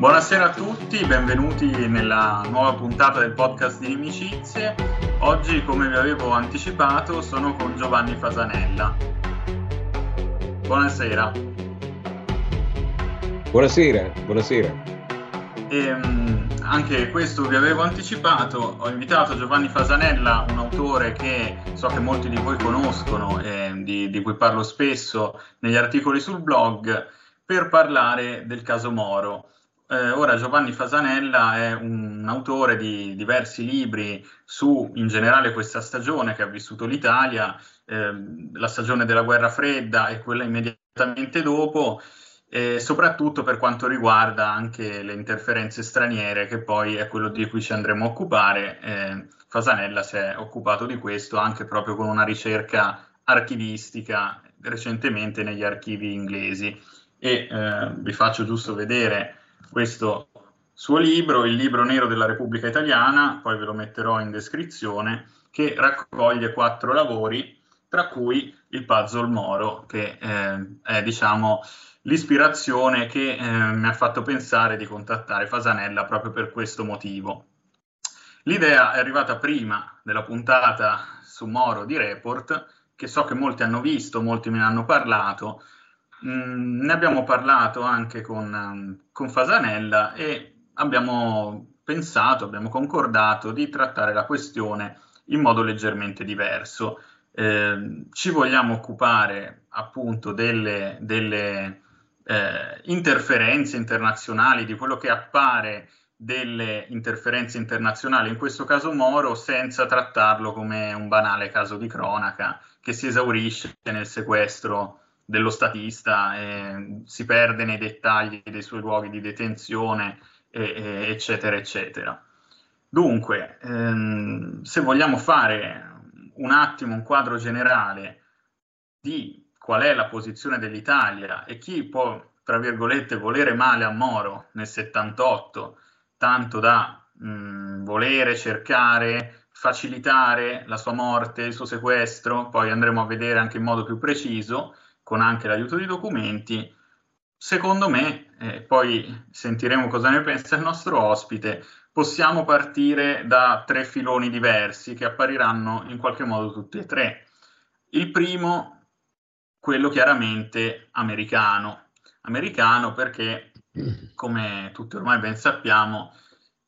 Buonasera a tutti, benvenuti nella nuova puntata del podcast di Nimicizie. Oggi, come vi avevo anticipato, sono con Giovanni Fasanella. Buonasera. Buonasera, buonasera. E, um, anche questo vi avevo anticipato, ho invitato Giovanni Fasanella, un autore che so che molti di voi conoscono e di, di cui parlo spesso negli articoli sul blog, per parlare del caso Moro. Eh, ora Giovanni Fasanella è un autore di diversi libri su in generale questa stagione che ha vissuto l'Italia, eh, la stagione della guerra fredda e quella immediatamente dopo, e soprattutto per quanto riguarda anche le interferenze straniere, che poi è quello di cui ci andremo a occupare. Eh, Fasanella si è occupato di questo anche proprio con una ricerca archivistica recentemente negli archivi inglesi. E eh, vi faccio giusto vedere questo suo libro, Il libro nero della Repubblica Italiana, poi ve lo metterò in descrizione, che raccoglie quattro lavori, tra cui il puzzle Moro, che eh, è diciamo l'ispirazione che eh, mi ha fatto pensare di contattare Fasanella proprio per questo motivo. L'idea è arrivata prima della puntata su Moro di Report, che so che molti hanno visto, molti me ne hanno parlato, Mm, ne abbiamo parlato anche con, con Fasanella e abbiamo pensato, abbiamo concordato di trattare la questione in modo leggermente diverso. Eh, ci vogliamo occupare appunto delle, delle eh, interferenze internazionali, di quello che appare delle interferenze internazionali, in questo caso Moro, senza trattarlo come un banale caso di cronaca che si esaurisce nel sequestro dello statista, eh, si perde nei dettagli dei suoi luoghi di detenzione, eh, eccetera, eccetera. Dunque, ehm, se vogliamo fare un attimo un quadro generale di qual è la posizione dell'Italia e chi può, tra virgolette, volere male a Moro nel 78, tanto da mh, volere cercare, facilitare la sua morte, il suo sequestro, poi andremo a vedere anche in modo più preciso, con anche l'aiuto di documenti, secondo me, eh, poi sentiremo cosa ne pensa il nostro ospite, possiamo partire da tre filoni diversi che appariranno in qualche modo tutti e tre. Il primo, quello chiaramente americano. Americano perché, come tutti ormai ben sappiamo,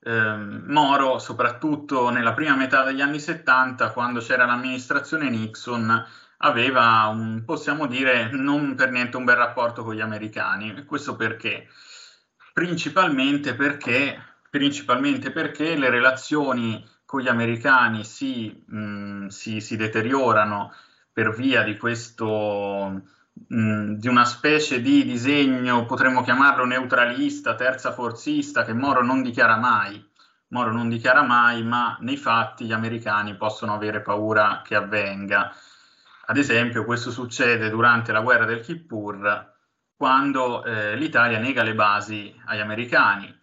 eh, Moro, soprattutto nella prima metà degli anni 70, quando c'era l'amministrazione Nixon, aveva un, possiamo dire, non per niente un bel rapporto con gli americani. Questo perché? Principalmente perché, principalmente perché le relazioni con gli americani si, mh, si, si deteriorano per via di questo di una specie di disegno, potremmo chiamarlo neutralista, terza forzista, che Moro non dichiara mai. Moro non dichiara mai, ma nei fatti gli americani possono avere paura che avvenga. Ad esempio, questo succede durante la guerra del Kippur, quando eh, l'Italia nega le basi agli americani.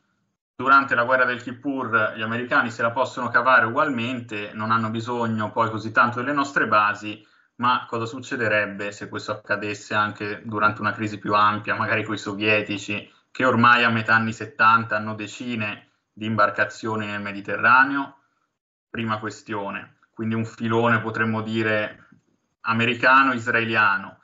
Durante la guerra del Kippur gli americani se la possono cavare ugualmente, non hanno bisogno poi così tanto delle nostre basi, ma cosa succederebbe se questo accadesse anche durante una crisi più ampia, magari con i sovietici, che ormai a metà anni 70 hanno decine di imbarcazioni nel Mediterraneo? Prima questione. Quindi un filone potremmo dire americano-israeliano.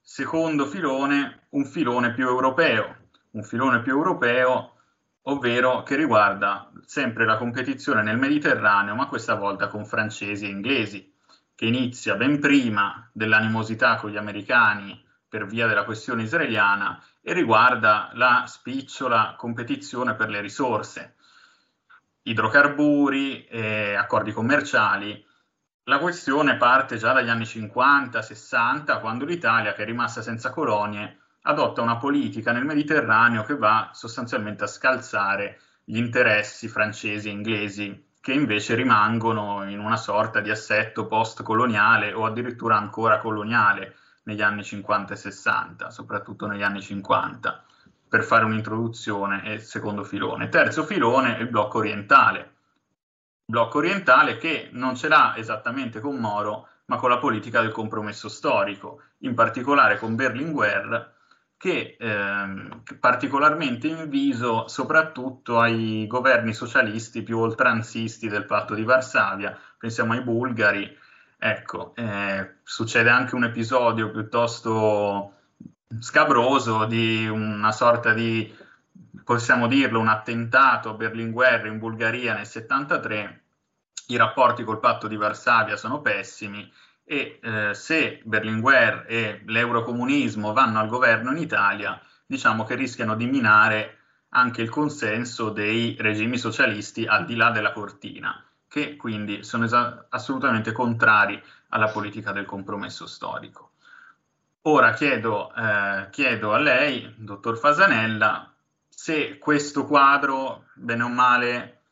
Secondo filone, un filone più europeo, un filone più europeo, ovvero che riguarda sempre la competizione nel Mediterraneo, ma questa volta con francesi e inglesi, che inizia ben prima dell'animosità con gli americani per via della questione israeliana e riguarda la spicciola competizione per le risorse, idrocarburi, eh, accordi commerciali la questione parte già dagli anni 50-60, quando l'Italia, che è rimasta senza colonie, adotta una politica nel Mediterraneo che va sostanzialmente a scalzare gli interessi francesi e inglesi, che invece rimangono in una sorta di assetto post-coloniale o addirittura ancora coloniale negli anni 50 e 60, soprattutto negli anni 50, per fare un'introduzione e secondo filone. Terzo filone, il blocco orientale blocco orientale che non ce l'ha esattamente con Moro, ma con la politica del compromesso storico, in particolare con Berlinguer, che ehm, particolarmente inviso soprattutto ai governi socialisti più oltranzisti del patto di Varsavia, pensiamo ai bulgari, ecco, eh, succede anche un episodio piuttosto scabroso di una sorta di, possiamo dirlo, un attentato a Berlinguer in Bulgaria nel 73, i rapporti col patto di Varsavia sono pessimi e eh, se Berlinguer e l'eurocomunismo vanno al governo in Italia, diciamo che rischiano di minare anche il consenso dei regimi socialisti al di là della cortina, che quindi sono esa- assolutamente contrari alla politica del compromesso storico. Ora chiedo, eh, chiedo a lei, dottor Fasanella, se questo quadro, bene o male,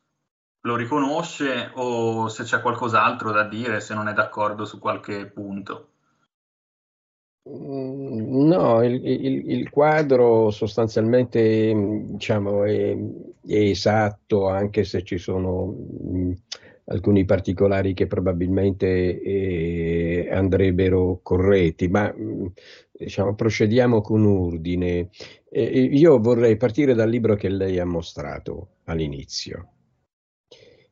lo riconosce o se c'è qualcos'altro da dire, se non è d'accordo su qualche punto. Mm, no, il, il, il quadro sostanzialmente diciamo, è, è, esatto, anche se ci sono mh, mm, alcuni particolari che probabilmente eh, andrebbero corretti, ma mh, mm, diciamo, procediamo con ordine. Eh, io vorrei partire dal libro che lei ha mostrato all'inizio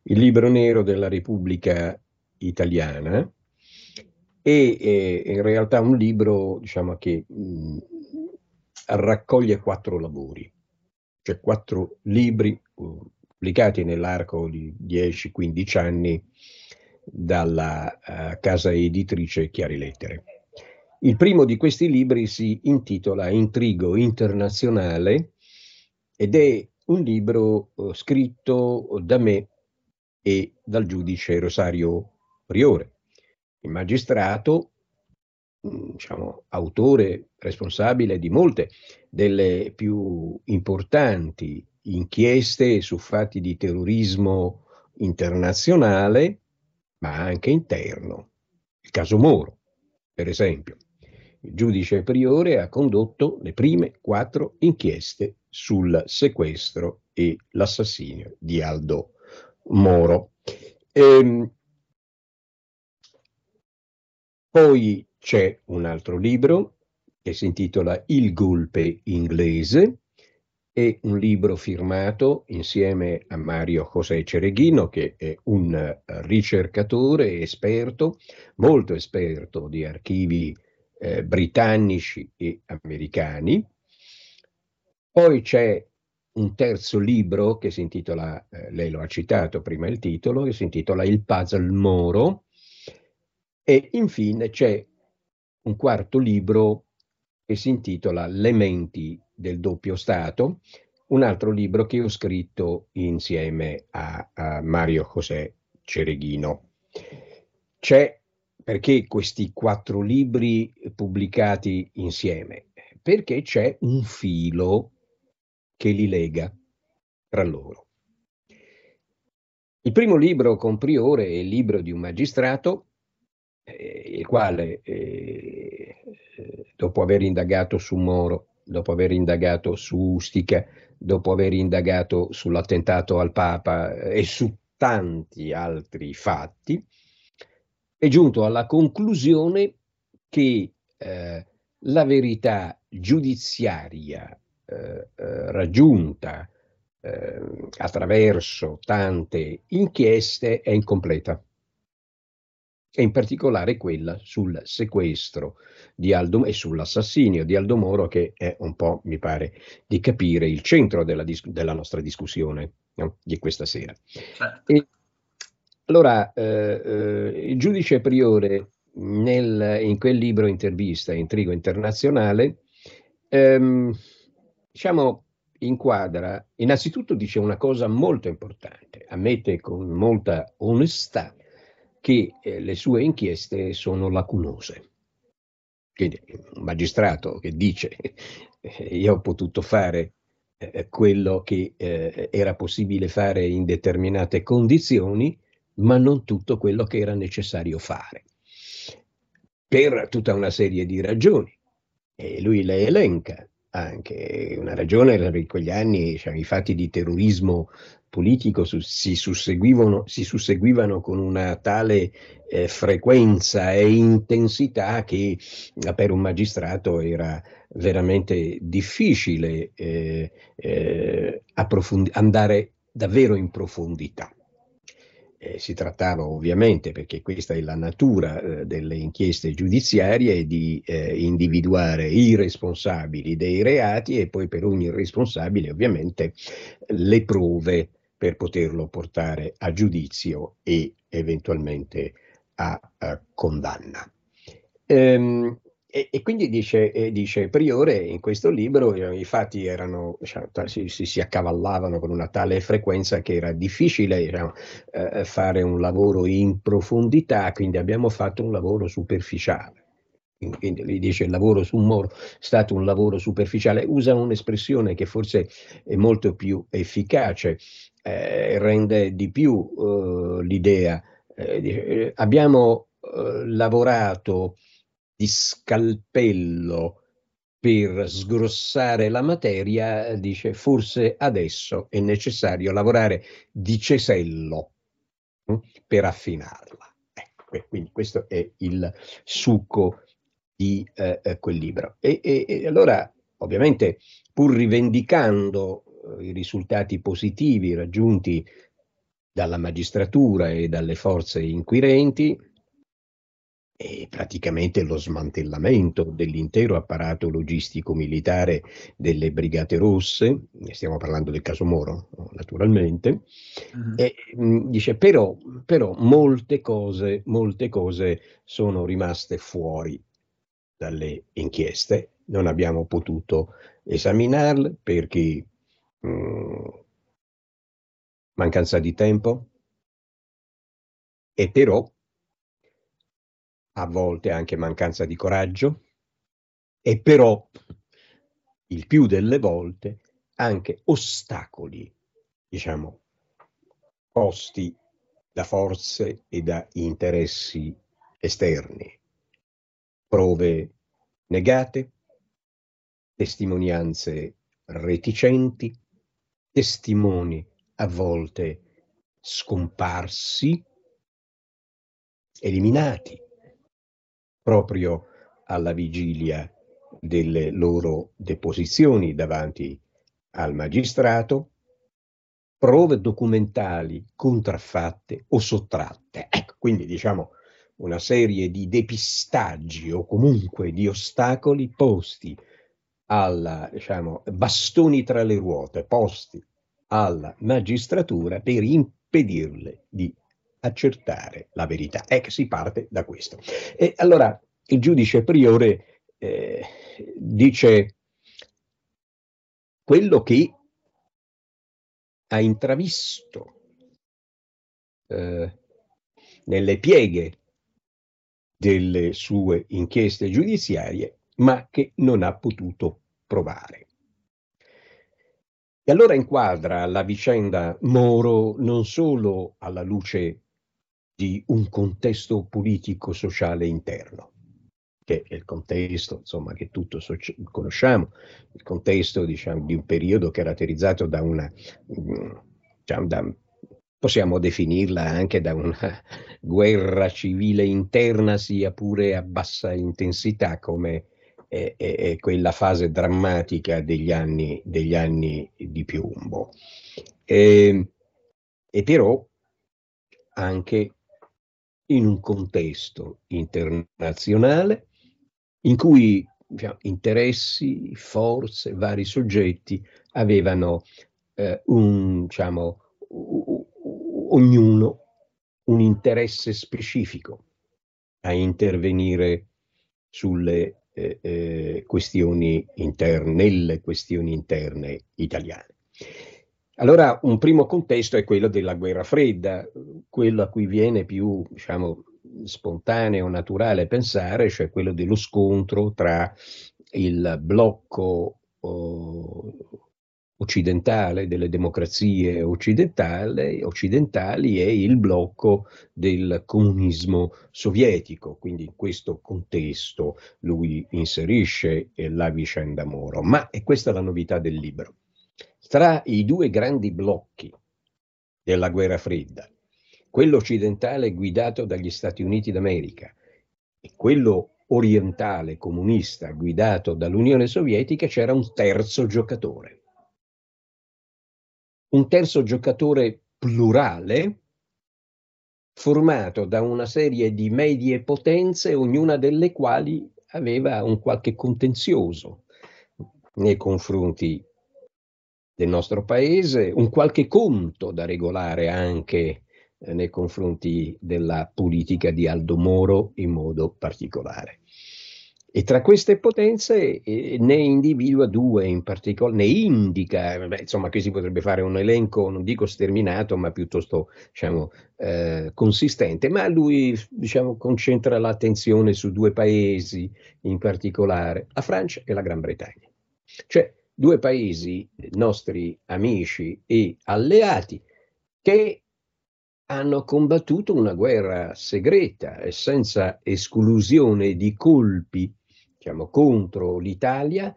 il libro nero della Repubblica Italiana e è in realtà un libro diciamo, che mh, raccoglie quattro lavori, cioè quattro libri uh, pubblicati nell'arco di 10-15 anni dalla uh, casa editrice Chiari Lettere. Il primo di questi libri si intitola Intrigo internazionale ed è un libro uh, scritto da me e dal giudice Rosario Priore. Il magistrato, mm, diciamo, autore responsabile di molte delle più importanti inchieste su fatti di terrorismo internazionale, ma anche interno. Il caso Moro, per esempio. Il giudice Priore ha condotto le prime quattro inchieste sul sequestro e l'assassinio di Aldo Moro. Ehm, poi c'è un altro libro che si intitola Il golpe inglese, è un libro firmato insieme a Mario José Cereghino, che è un ricercatore esperto, molto esperto di archivi eh, britannici e americani. Poi c'è un terzo libro che si intitola, eh, lei lo ha citato prima il titolo, che si intitola Il puzzle Moro e infine c'è un quarto libro che si intitola Le menti del doppio Stato, un altro libro che ho scritto insieme a, a Mario José Cereghino. C'è perché questi quattro libri pubblicati insieme? Perché c'è un filo che li lega tra loro. Il primo libro con Priore è il libro di un magistrato, eh, il quale, eh, dopo aver indagato su Moro, dopo aver indagato su Ustica, dopo aver indagato sull'attentato al Papa e su tanti altri fatti, è giunto alla conclusione che eh, la verità giudiziaria eh, eh, raggiunta eh, attraverso tante inchieste è incompleta e in particolare quella sul sequestro di Aldo e sull'assassinio di Aldo Moro che è un po', mi pare, di capire il centro della, dis- della nostra discussione no? di questa sera. Certo. E, allora, eh, eh, il giudice priore nel, in quel libro intervista, Intrigo internazionale, ehm, diciamo, inquadra, innanzitutto dice una cosa molto importante, ammette con molta onestà che eh, le sue inchieste sono lacunose. Quindi un magistrato che dice eh, io ho potuto fare eh, quello che eh, era possibile fare in determinate condizioni, ma non tutto quello che era necessario fare, per tutta una serie di ragioni. E lui le elenca anche. Una ragione era che in quegli anni cioè, i fatti di terrorismo politico su, si, susseguivano, si, susseguivano, con una tale eh, frequenza e intensità che eh, per un magistrato era veramente difficile eh, eh, andare davvero in profondità. Eh, si trattava ovviamente, perché questa è la natura eh, delle inchieste giudiziarie, di eh, individuare i responsabili dei reati e poi per ogni responsabile ovviamente le prove per poterlo portare a giudizio e eventualmente a, a condanna. Ehm, e, e, quindi dice, eh, dice, Priore in questo libro, eh, i fatti erano, diciamo, si, si, si, accavallavano con una tale frequenza che era difficile diciamo, eh, fare un lavoro in profondità, quindi abbiamo fatto un lavoro superficiale. Quindi lui dice il lavoro su Moro è stato un lavoro superficiale, usa un'espressione che forse è molto più efficace, eh, rende di più eh, l'idea. Eh, abbiamo lavorato di scalpello per sgrossare la materia, dice forse adesso è necessario lavorare di cesello hm, per affinarla. Ecco, quindi questo è il succo di eh, eh, quel libro. E, e, e, allora, ovviamente, pur rivendicando eh, i risultati positivi raggiunti dalla magistratura e dalle forze inquirenti, è praticamente lo smantellamento dell'intero apparato logistico militare delle Brigate Rosse, stiamo parlando del caso Moro naturalmente, uh-huh. e, mh, dice però, però molte, cose, molte cose sono rimaste fuori dalle inchieste, non abbiamo potuto esaminarle perché mh, mancanza di tempo e però a volte anche mancanza di coraggio, e però il più delle volte anche ostacoli, diciamo, posti da forze e da interessi esterni, prove negate, testimonianze reticenti, testimoni a volte scomparsi, eliminati, proprio alla vigilia delle loro deposizioni davanti al magistrato, prove documentali contraffatte o sottratte. Ecco, quindi diciamo una serie di depistaggi o comunque di ostacoli posti alla, diciamo, bastoni tra le ruote, posti alla magistratura per impedirle di accertare la verità. Ecco, si parte da questo. E allora il giudice priore eh, dice quello che ha intravisto eh, nelle pieghe delle sue inchieste giudiziarie, ma che non ha potuto provare. E allora inquadra la vicenda Moro non solo alla luce di un contesto politico-sociale interno, che è il contesto insomma, che tutti soci- conosciamo, il contesto diciamo, di un periodo caratterizzato da una, diciamo, da, possiamo definirla anche da una guerra civile interna, sia pure a bassa intensità, come è, è, è quella fase drammatica degli anni, degli anni di piombo. E, e però anche in un contesto internazionale in cui diciamo, interessi, forze, vari soggetti avevano eh, un, diciamo, ognuno un interesse specifico a intervenire sulle eh, eh, questioni interne, nelle questioni interne italiane. Allora, un primo contesto è quello della guerra fredda, quello a cui viene più, diciamo, spontaneo, naturale pensare, cioè quello dello scontro tra il blocco oh, occidentale, delle democrazie occidentali, occidentali e il blocco del comunismo sovietico. Quindi in questo contesto lui inserisce la vicenda Moro. Ma è questa la novità del libro. Tra i due grandi blocchi della guerra fredda, quello occidentale guidato dagli Stati Uniti d'America e quello orientale comunista guidato dall'Unione Sovietica, c'era un terzo giocatore. Un terzo giocatore plurale formato da una serie di medie potenze, ognuna delle quali aveva un qualche contenzioso nei confronti del nostro paese, un qualche conto da regolare anche eh, nei confronti della politica di Aldo Moro in modo particolare. E tra queste potenze eh, ne individua due in particolare, ne indica, beh, insomma qui si potrebbe fare un elenco, non dico sterminato, ma piuttosto diciamo, eh, consistente, ma lui diciamo, concentra l'attenzione su due paesi in particolare, la Francia e la Gran Bretagna. Cioè due paesi nostri amici e alleati che hanno combattuto una guerra segreta e senza esclusione di colpi diciamo, contro l'Italia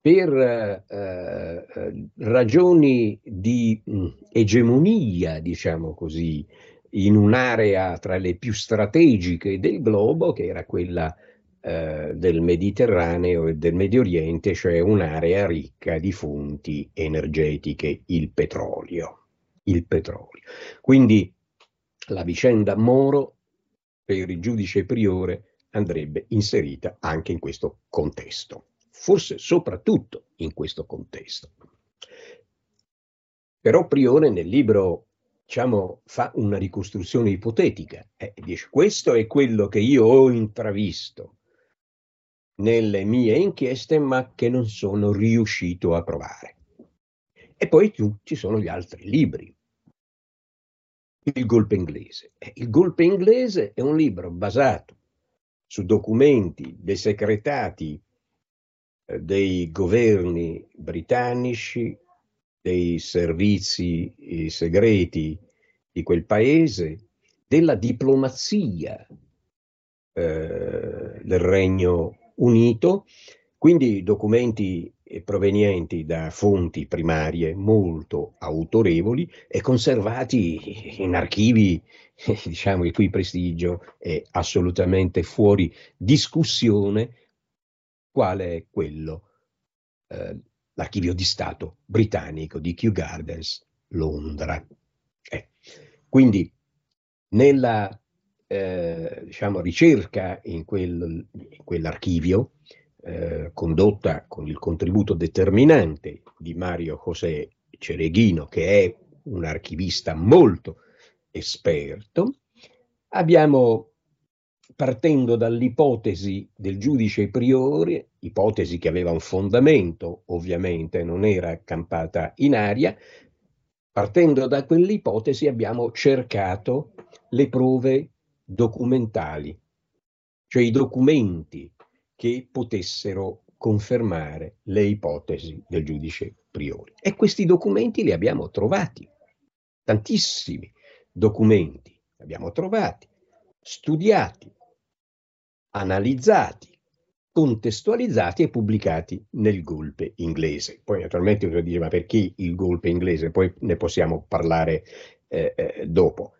per eh, eh, ragioni di mh, mm, egemonia, diciamo così, in un'area tra le più strategiche del globo, che era quella eh, del Mediterraneo e del Medio Oriente, cioè un'area ricca di fonti energetiche, il petrolio. Il petrolio. Quindi la vicenda Moro per il giudice priore andrebbe inserita anche in questo contesto, forse soprattutto in questo contesto. Però Priore nel libro diciamo, fa una ricostruzione ipotetica e eh, dice questo è quello che io ho intravisto nelle mie inchieste ma che non sono riuscito a provare. E poi ci sono gli altri libri. Il golpe inglese. Eh, il golpe inglese è un libro basato su documenti desecretati eh, dei governi britannici, dei servizi eh, segreti di quel paese, della diplomazia eh, del Regno Unito, quindi documenti provenienti da fonti primarie molto autorevoli e conservati in archivi diciamo, il cui prestigio è assolutamente fuori discussione, quale è quello, eh, l'archivio di Stato britannico di Kew Gardens, Londra. Eh. Quindi nella eh, diciamo, ricerca in, quel, in quell'archivio, eh, condotta con il contributo determinante di Mario José Cereghino, che è un archivista molto esperto, abbiamo, partendo dall'ipotesi del giudice priore, ipotesi che aveva un fondamento, ovviamente non era campata in aria, partendo da quell'ipotesi abbiamo cercato le prove documentali, cioè i documenti che potessero confermare le ipotesi del giudice priore. E questi documenti li abbiamo trovati, tantissimi documenti li abbiamo trovati, studiati, analizzati, contestualizzati e pubblicati nel golpe inglese. Poi naturalmente uno dice ma perché il golpe inglese? Poi ne possiamo parlare eh, eh, dopo.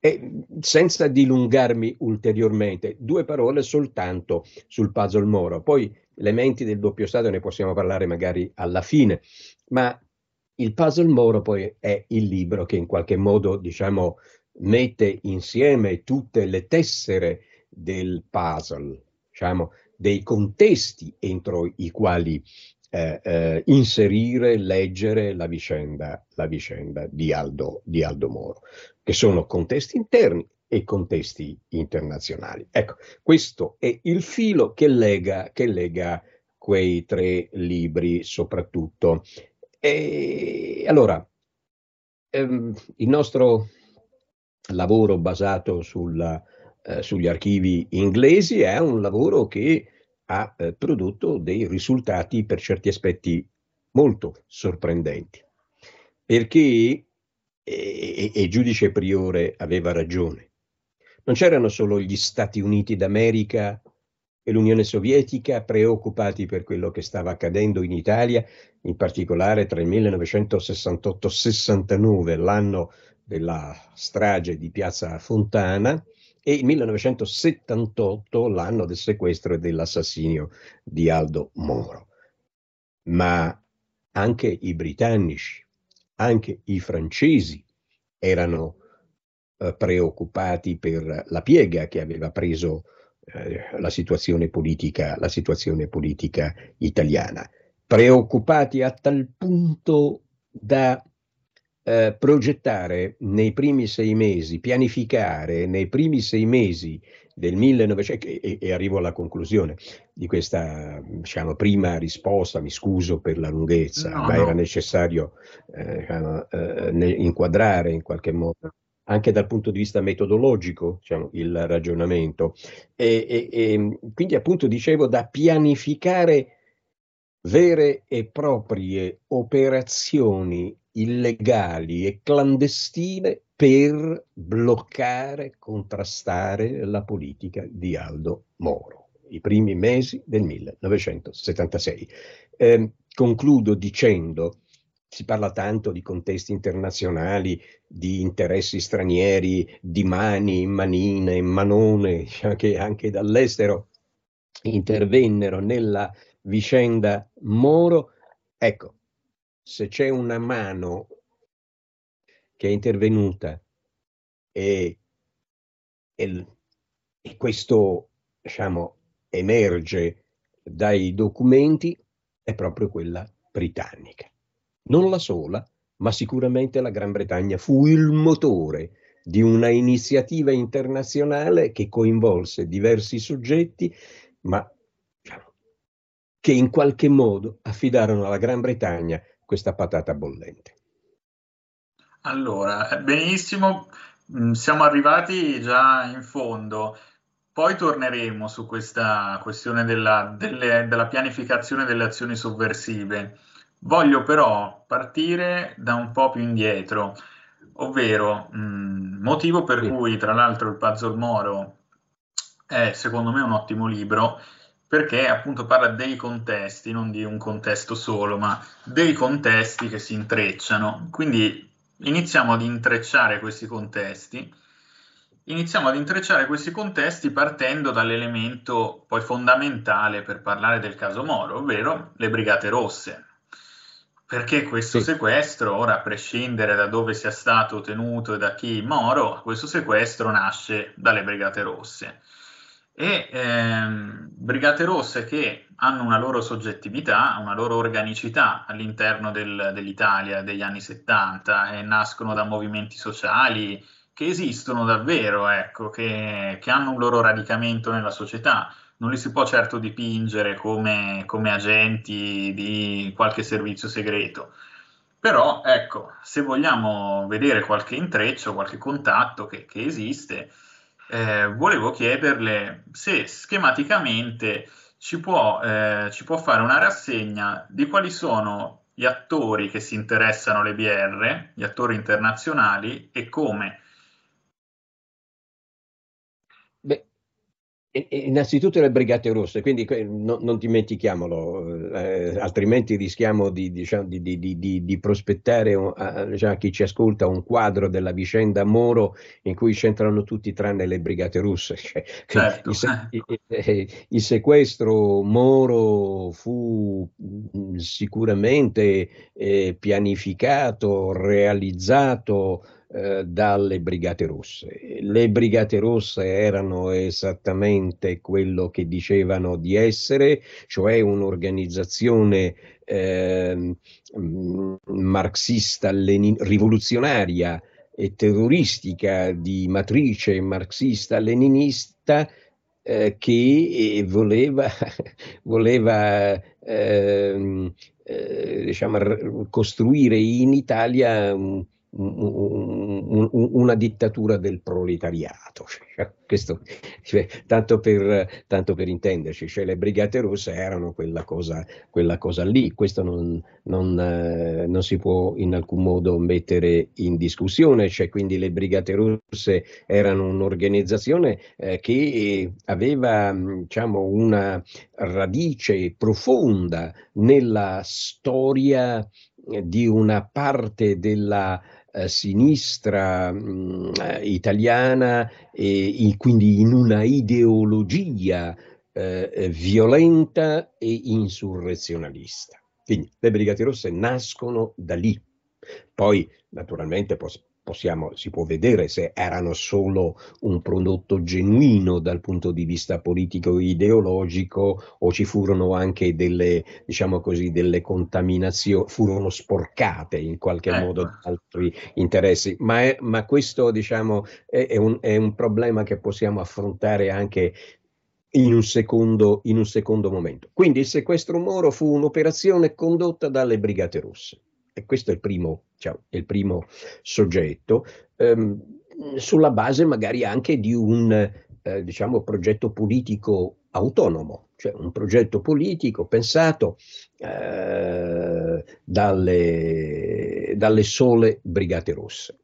E senza dilungarmi ulteriormente, due parole soltanto sul puzzle Moro, poi elementi del doppio stato ne possiamo parlare magari alla fine, ma il puzzle Moro poi è il libro che in qualche modo, diciamo, mette insieme tutte le tessere del puzzle, diciamo, dei contesti entro i quali eh, eh, inserire, leggere la vicenda, la vicenda di, Aldo, di Aldo Moro, che sono contesti interni e contesti internazionali. Ecco, questo è il filo che lega, che lega quei tre libri soprattutto. E allora, ehm, il nostro lavoro basato sulla, eh, sugli archivi inglesi è un lavoro che ha eh, prodotto dei risultati per certi aspetti molto sorprendenti, perché, e, e giudice Priore aveva ragione, non c'erano solo gli Stati Uniti d'America e l'Unione Sovietica preoccupati per quello che stava accadendo in Italia, in particolare tra il 1968-69, l'anno della strage di Piazza Fontana, e il 1978, l'anno del sequestro e dell'assassinio di Aldo Moro. Ma anche i britannici, anche i francesi erano eh, preoccupati per la piega che aveva preso eh, la, situazione politica, la situazione politica italiana, preoccupati a tal punto da eh, progettare nei primi sei mesi, pianificare nei primi sei mesi del 1900, e, e arrivo alla conclusione di questa diciamo, prima risposta, mi scuso per la lunghezza, no, ma no. era necessario eh, diciamo, eh, inquadrare in qualche modo anche dal punto di vista metodologico diciamo, il ragionamento. E, e, e, quindi appunto dicevo da pianificare vere e proprie operazioni illegali e clandestine per bloccare, contrastare la politica di Aldo Moro, i primi mesi del 1976. Eh, concludo dicendo, si parla tanto di contesti internazionali, di interessi stranieri, di mani, manine, manone, che anche dall'estero intervennero nella vicenda Moro. Ecco, se c'è una mano che è intervenuta e, e, e questo diciamo, emerge dai documenti, è proprio quella britannica. Non la sola, ma sicuramente la Gran Bretagna fu il motore di una iniziativa internazionale che coinvolse diversi soggetti, ma che in qualche modo affidarono alla Gran Bretagna questa patata bollente. Allora, benissimo, mm, siamo arrivati già in fondo. Poi torneremo su questa questione della, delle, della pianificazione delle azioni sovversive. Voglio però partire da un po' più indietro, ovvero mh, mm, motivo per sì. cui, tra l'altro, il Puzzle Moro è secondo me un ottimo libro perché appunto parla dei contesti, non di un contesto solo, ma dei contesti che si intrecciano. Quindi iniziamo ad intrecciare questi contesti. Iniziamo ad intrecciare questi contesti partendo dall'elemento poi fondamentale per parlare del caso Moro, ovvero le Brigate Rosse. Perché questo sì. sequestro, ora a prescindere da dove sia stato ottenuto e da chi Moro, questo sequestro nasce dalle Brigate Rosse e ehm, Brigate Rosse che hanno una loro soggettività, una loro organicità all'interno del, dell'Italia degli anni 70 e nascono da movimenti sociali che esistono davvero, ecco, che, che hanno un loro radicamento nella società. Non li si può certo dipingere come, come agenti di qualche servizio segreto. Però, ecco, se vogliamo vedere qualche intreccio, qualche contatto che, che esiste, eh, volevo chiederle se schematicamente ci può, eh, ci può fare una rassegna di quali sono gli attori che si interessano alle BR, gli attori internazionali e come Innanzitutto le Brigate Rosse, quindi no, non dimentichiamolo, eh, altrimenti rischiamo di, diciamo, di, di, di prospettare a, diciamo, a, chi ci ascolta un quadro della vicenda Moro in cui c'entrano tutti tranne le Brigate Russe. Cioè, certo. il, il, il, il, sequestro Moro fu mm, sicuramente eh, pianificato, realizzato eh, dalle Brigate Rosse. Le Brigate Rosse erano esattamente quello che dicevano di essere, cioè un'organizzazione eh, marxista, lenin- rivoluzionaria e terroristica di matrice marxista-leninista eh, che voleva, voleva ehm, eh, diciamo, costruire in Italia un, un, un, una dittatura del proletariato. Cioè, questo, cioè, tanto, per, tanto, per, intenderci, cioè, le brigate rosse erano quella cosa, quella cosa lì, questo non, non, eh, non, si può in alcun modo mettere in discussione, cioè, quindi le brigate rosse erano un'organizzazione eh, che aveva diciamo, una radice profonda nella storia di una parte della eh, sinistra mh, eh, italiana e in, quindi in una ideologia eh, eh, violenta e insurrezionalista. Quindi le Brigate Rosse nascono da lì. Poi naturalmente possiamo, si può vedere se erano solo un prodotto genuino dal punto di vista politico e ideologico o ci furono anche delle, diciamo così, delle contaminazioni, furono sporcate in qualche ecco. modo da altri interessi. Ma, è, ma questo diciamo, è, è, un, è un problema che possiamo affrontare anche in un, secondo, in un, secondo, momento. Quindi il sequestro Moro fu un'operazione condotta dalle Brigate Rosse e questo è il primo, diciamo, il primo soggetto, ehm, sulla base magari anche di un eh, diciamo, progetto politico autonomo, cioè un progetto politico pensato eh, dalle, dalle, sole Brigate Rosse.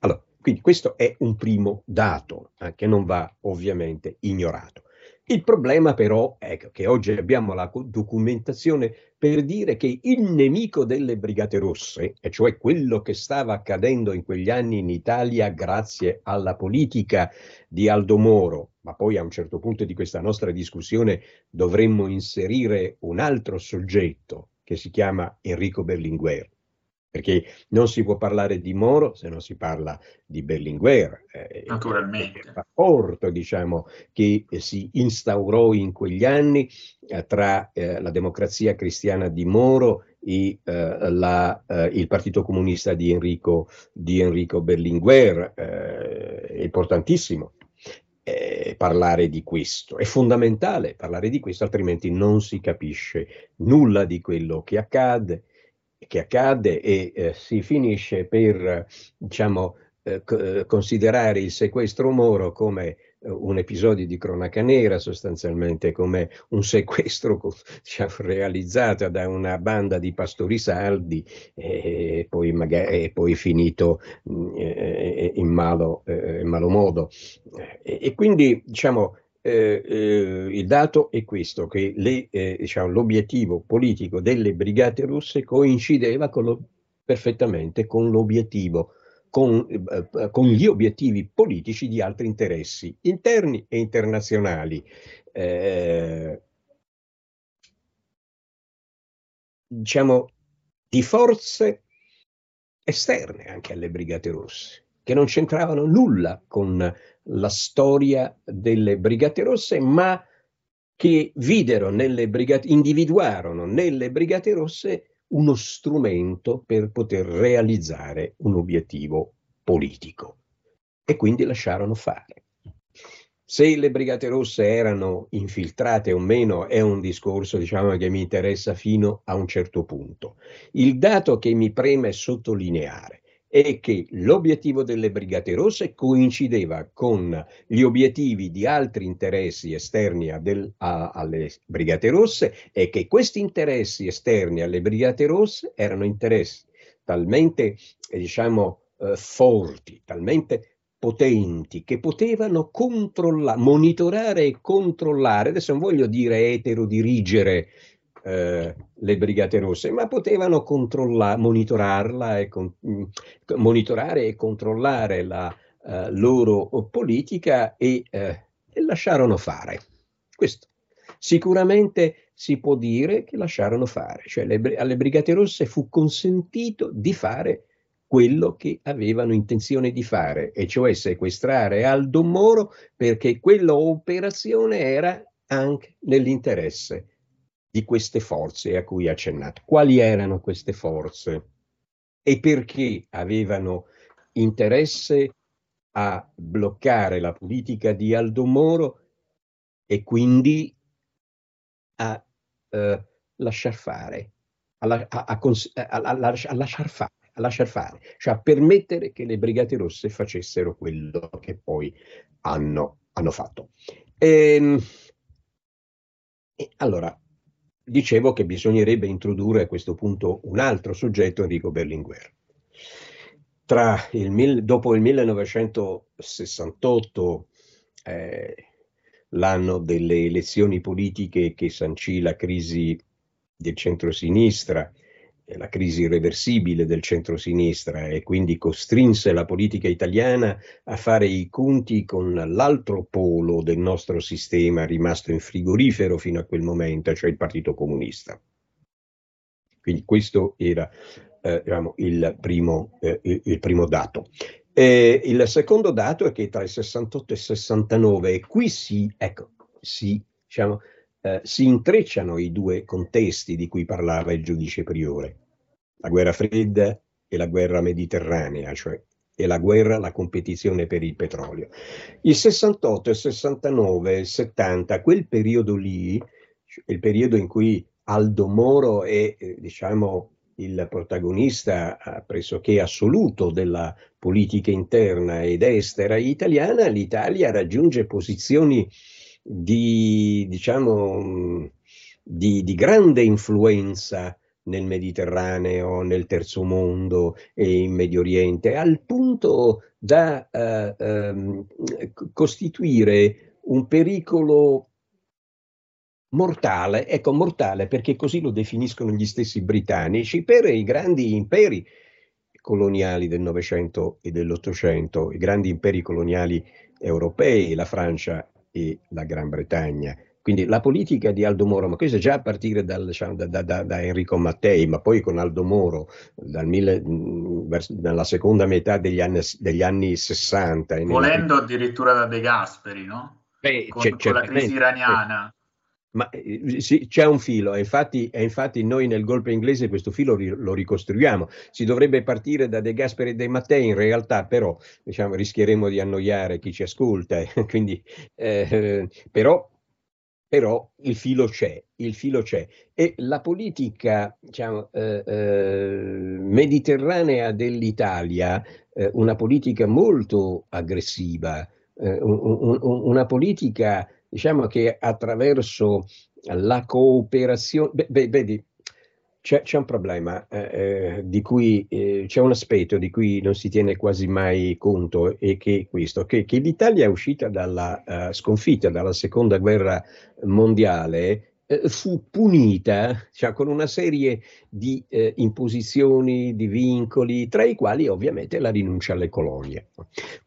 Allora, quindi questo è un primo dato eh, che non va ovviamente ignorato. Il problema però è che oggi abbiamo la documentazione per dire che il nemico delle Brigate Rosse, e cioè quello che stava accadendo in quegli anni in Italia grazie alla politica di Aldo Moro, ma poi a un certo punto di questa nostra discussione dovremmo inserire un altro soggetto che si chiama Enrico Berlinguer perché non si può parlare di Moro se non si parla di Berlinguer. Eh, Naturalmente. Il rapporto diciamo, che si instaurò in quegli anni eh, tra eh, la democrazia cristiana di Moro e eh, la, eh, il Partito Comunista di Enrico, di Enrico Berlinguer. Eh, è importantissimo. parlare di questo è fondamentale parlare di questo altrimenti non si capisce nulla di quello che accade che accade e eh, si finisce per diciamo, eh, c- considerare il sequestro Moro come eh, un episodio di cronaca nera, sostanzialmente come un sequestro diciamo, realizzato da una banda di pastori saldi e poi, magari, e poi finito mm, eh, in, malo, eh, in, malo, modo. E, e quindi diciamo, eh, eh, il dato è questo, che le, eh, diciamo, l'obiettivo politico delle brigate russe coincideva con lo, perfettamente con l'obiettivo, con, eh, con, gli obiettivi politici di altri interessi interni e internazionali. Eh, diciamo, di forze esterne anche alle brigate russe, che non c'entravano nulla con la storia delle Brigate Rosse, ma che videro nelle brigate, individuarono nelle Brigate Rosse uno strumento per poter realizzare un obiettivo politico e quindi lasciarono fare. Se le Brigate Rosse erano infiltrate o meno è un discorso diciamo, che mi interessa fino a un certo punto. Il dato che mi preme sottolineare è che l'obiettivo delle Brigate Rosse coincideva con gli obiettivi di altri interessi esterni del, a, alle Brigate Rosse e che questi interessi esterni alle Brigate Rosse erano interessi talmente, eh, diciamo, eh, forti, talmente potenti che potevano controllare, monitorare e controllare, adesso non voglio dire etero-dirigere eh, le Brigate Rosse, ma potevano monitorarla e con, mm, monitorare e controllare la eh, loro politica e, eh, e lasciarono fare. Questo. Sicuramente si può dire che lasciarono fare, cioè le, alle Brigate Rosse fu consentito di fare quello che avevano intenzione di fare, e cioè sequestrare Aldo Moro perché quella operazione era anche nell'interesse di queste forze a cui ha accennato. Quali erano queste forze e perché avevano interesse a bloccare la politica di Aldo Moro e quindi a eh, lasciar fare, a, a, a, a lasciar fare, a lasciar fare, cioè a permettere che le Brigate Rosse facessero quello che poi hanno, hanno fatto. E, ehm, e allora, dicevo che bisognerebbe introdurre a questo punto un altro soggetto, Enrico Berlinguer. Il, dopo il 1968, eh, l'anno delle elezioni politiche che sancì la crisi del centro-sinistra, la crisi irreversibile del centro-sinistra e quindi costrinse la politica italiana a fare i conti con l'altro polo del nostro sistema rimasto in frigorifero fino a quel momento, cioè il Partito Comunista. Quindi questo era eh, diciamo, il, primo, eh, il, primo, dato. Eh, il secondo dato è che tra il 68 e il 69, qui si, ecco, si, diciamo, eh, si intrecciano i due contesti di cui parlava il giudice priore, la guerra fredda e la guerra mediterranea, cioè e la guerra, la competizione per il petrolio. Il 68, il 69, il 70, quel periodo lì, il periodo in cui Aldo Moro è, eh, diciamo, il protagonista pressoché assoluto della politica interna ed estera italiana, l'Italia raggiunge posizioni di, diciamo, di, di grande influenza nel Mediterraneo, nel terzo mondo e in Medio Oriente, al punto da eh, eh, costituire un pericolo mortale, ecco mortale perché così lo definiscono gli stessi britannici, per i grandi imperi coloniali del Novecento e dell'Ottocento, i grandi imperi coloniali europei, la Francia e la Gran Bretagna. Quindi la politica di Aldo Moro, ma questo già a partire dal, diciamo, da, da, da, da, Enrico Mattei, ma poi con Aldo Moro dal mille, dalla seconda metà degli anni, degli anni 60. Volendo addirittura da De Gasperi, no? Beh, con, con la crisi iraniana. Ma eh, sì, c'è un filo, e infatti, infatti, noi nel golpe inglese questo filo ri, lo ricostruiamo. Si dovrebbe partire da De Gasperi e De Mattei, in realtà però diciamo, rischieremo di annoiare chi ci ascolta, quindi, eh, però, però, il filo c'è, il filo c'è. E la politica diciamo, eh, eh mediterranea dell'Italia, eh, una politica molto aggressiva, eh, un, un, una politica diciamo che attraverso la cooperazione, beh, vedi, c'è, c'è, un problema eh, eh, di cui eh, c'è un aspetto di cui non si tiene quasi mai conto e che è questo, che, che l'Italia è uscita dalla uh, sconfitta dalla seconda guerra mondiale eh, fu punita cioè, con una serie di imposizioni, di vincoli, tra i quali ovviamente la rinuncia alle colonie.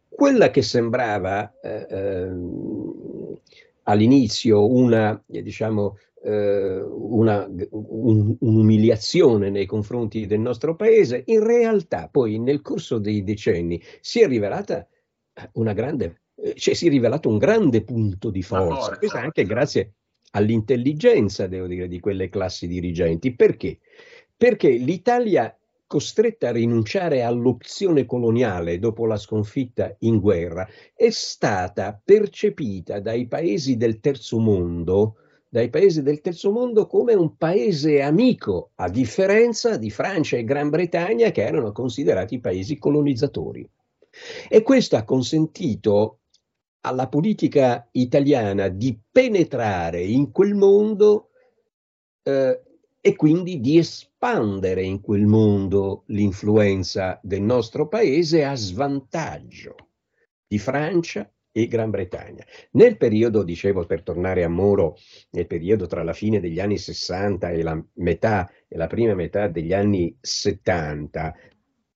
Quella che sembrava eh, ehm, all'inizio una, diciamo, eh, una, un, un'umiliazione nei confronti del nostro paese, in realtà poi nel corso dei decenni si è rivelata una grande, eh, cioè si è rivelato un grande punto di forza, forza anche grazie all'intelligenza, devo dire, di quelle classi dirigenti. Perché? Perché l'Italia costretta a rinunciare all'opzione coloniale dopo la sconfitta in guerra, è stata percepita dai paesi del terzo mondo dai paesi del terzo mondo come un paese amico, a differenza di Francia e Gran Bretagna che erano considerati paesi colonizzatori. E questo ha consentito alla politica italiana di penetrare in quel mondo eh, e quindi di espandere in quel mondo l'influenza del nostro paese a svantaggio di Francia e Gran Bretagna. Nel periodo, dicevo, per tornare a Moro, nel periodo tra la fine degli anni 60 e la metà e la prima metà degli anni 70,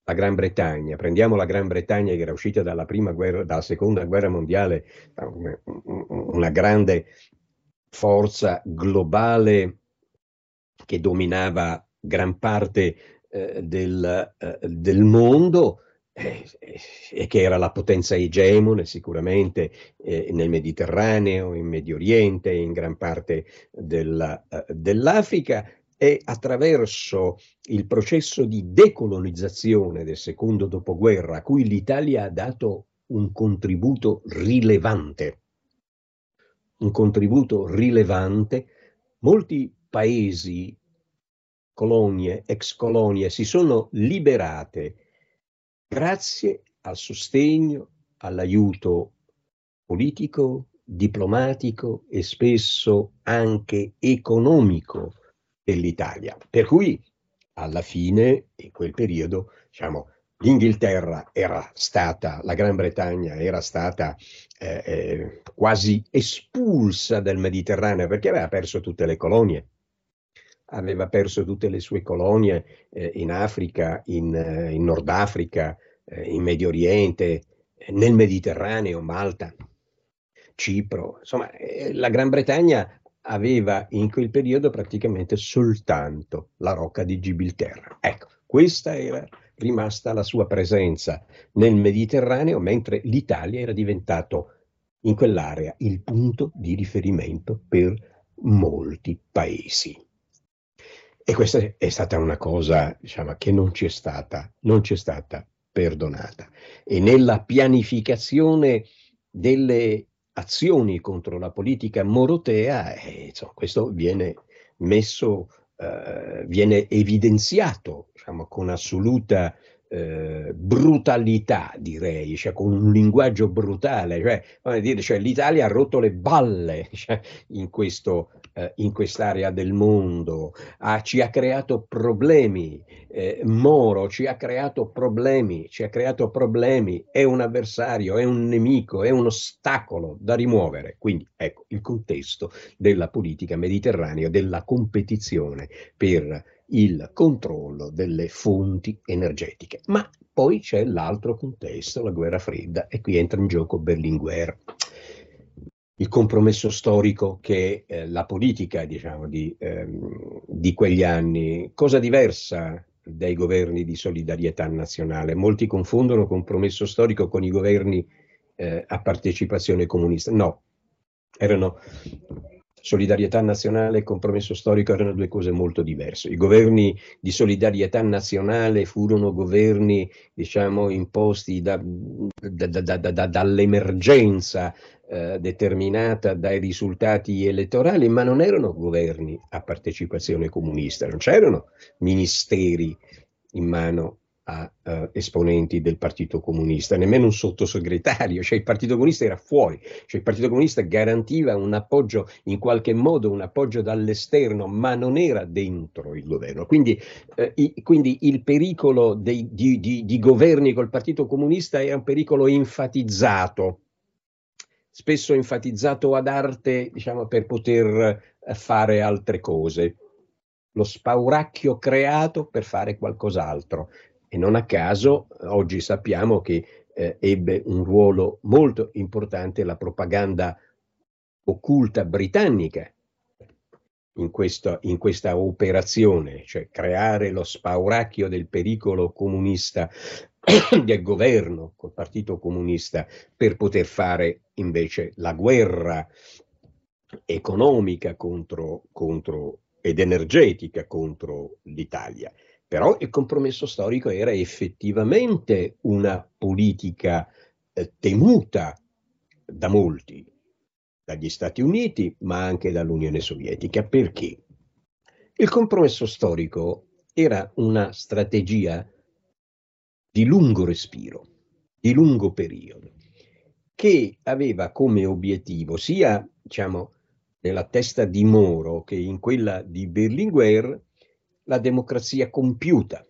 la Gran Bretagna, prendiamo la Gran Bretagna che era uscita dalla, guerra, dalla seconda guerra mondiale, una grande forza globale che dominava gran parte eh, del, eh, del, mondo eh, e che era la potenza egemone sicuramente eh, nel Mediterraneo, in Medio Oriente, in gran parte della, eh, dell'Africa e attraverso il processo di decolonizzazione del secondo dopoguerra a cui l'Italia ha dato un contributo rilevante, un contributo rilevante, molti paesi colonie, ex colonie, si sono liberate grazie al sostegno, all'aiuto politico, diplomatico e spesso anche economico dell'Italia. Per cui alla fine, in quel periodo, diciamo, l'Inghilterra era stata, la Gran Bretagna era stata eh, eh, quasi espulsa dal Mediterraneo perché aveva perso tutte le colonie. Aveva perso tutte le sue colonie eh, in Africa, in, eh, in Nord Africa, eh, in Medio Oriente, nel Mediterraneo, Malta, Cipro. Insomma, eh, la Gran Bretagna aveva in quel periodo praticamente soltanto la rocca di Gibilterra. Ecco, questa era rimasta la sua presenza nel Mediterraneo, mentre l'Italia era diventato in quell'area il punto di riferimento per molti paesi. E questa è stata una cosa diciamo, che non ci è stata, non ci è stata perdonata. E nella pianificazione delle azioni contro la politica morotea, eh, insomma, questo viene messo, eh, viene evidenziato diciamo, con assoluta eh, brutalità, direi, cioè con un linguaggio brutale, cioè, dire, cioè l'Italia ha rotto le balle cioè, in, questo, eh, in, quest'area del mondo, ha, ci ha creato problemi, eh, Moro ci ha creato problemi, ci ha creato problemi, è un avversario, è un nemico, è un ostacolo da rimuovere. Quindi ecco il contesto della politica mediterranea, della competizione per il controllo delle fonti energetiche. Ma poi c'è l'altro contesto, la guerra fredda, e qui entra in gioco Berlinguer. Il compromesso storico che eh, la politica diciamo, di, ehm, di quegli anni, cosa diversa dai governi di solidarietà nazionale. Molti confondono compromesso storico con i governi eh, a partecipazione comunista. No, erano solidarietà nazionale e compromesso storico erano due cose molto diverse. I governi di solidarietà nazionale furono governi, diciamo, imposti da, da, da, dall'emergenza eh, determinata dai risultati elettorali, ma non erano governi a partecipazione comunista, non c'erano ministeri in mano a uh, esponenti del Partito Comunista, nemmeno un sottosegretario, cioè il Partito Comunista era fuori, cioè il Partito Comunista garantiva un appoggio in qualche modo, un appoggio dall'esterno, ma non era dentro il governo. Quindi, eh, i, quindi il pericolo dei, di, di, di governi col Partito Comunista era un pericolo enfatizzato, spesso enfatizzato ad arte, diciamo, per poter eh, fare altre cose lo spauracchio creato per fare qualcos'altro. E non a caso oggi sappiamo che eh, ebbe un ruolo molto importante la propaganda occulta britannica in, questo, in questa operazione, cioè creare lo spauracchio del pericolo comunista del governo col Partito Comunista per poter fare invece la guerra economica contro, contro ed energetica contro l'Italia. Però il compromesso storico era effettivamente una politica eh, temuta da molti, dagli Stati Uniti, ma anche dall'Unione Sovietica. Perché? Il compromesso storico era una strategia di lungo respiro, di lungo periodo, che aveva come obiettivo sia, diciamo, nella testa di Moro che in quella di Berlinguer la democrazia compiuta.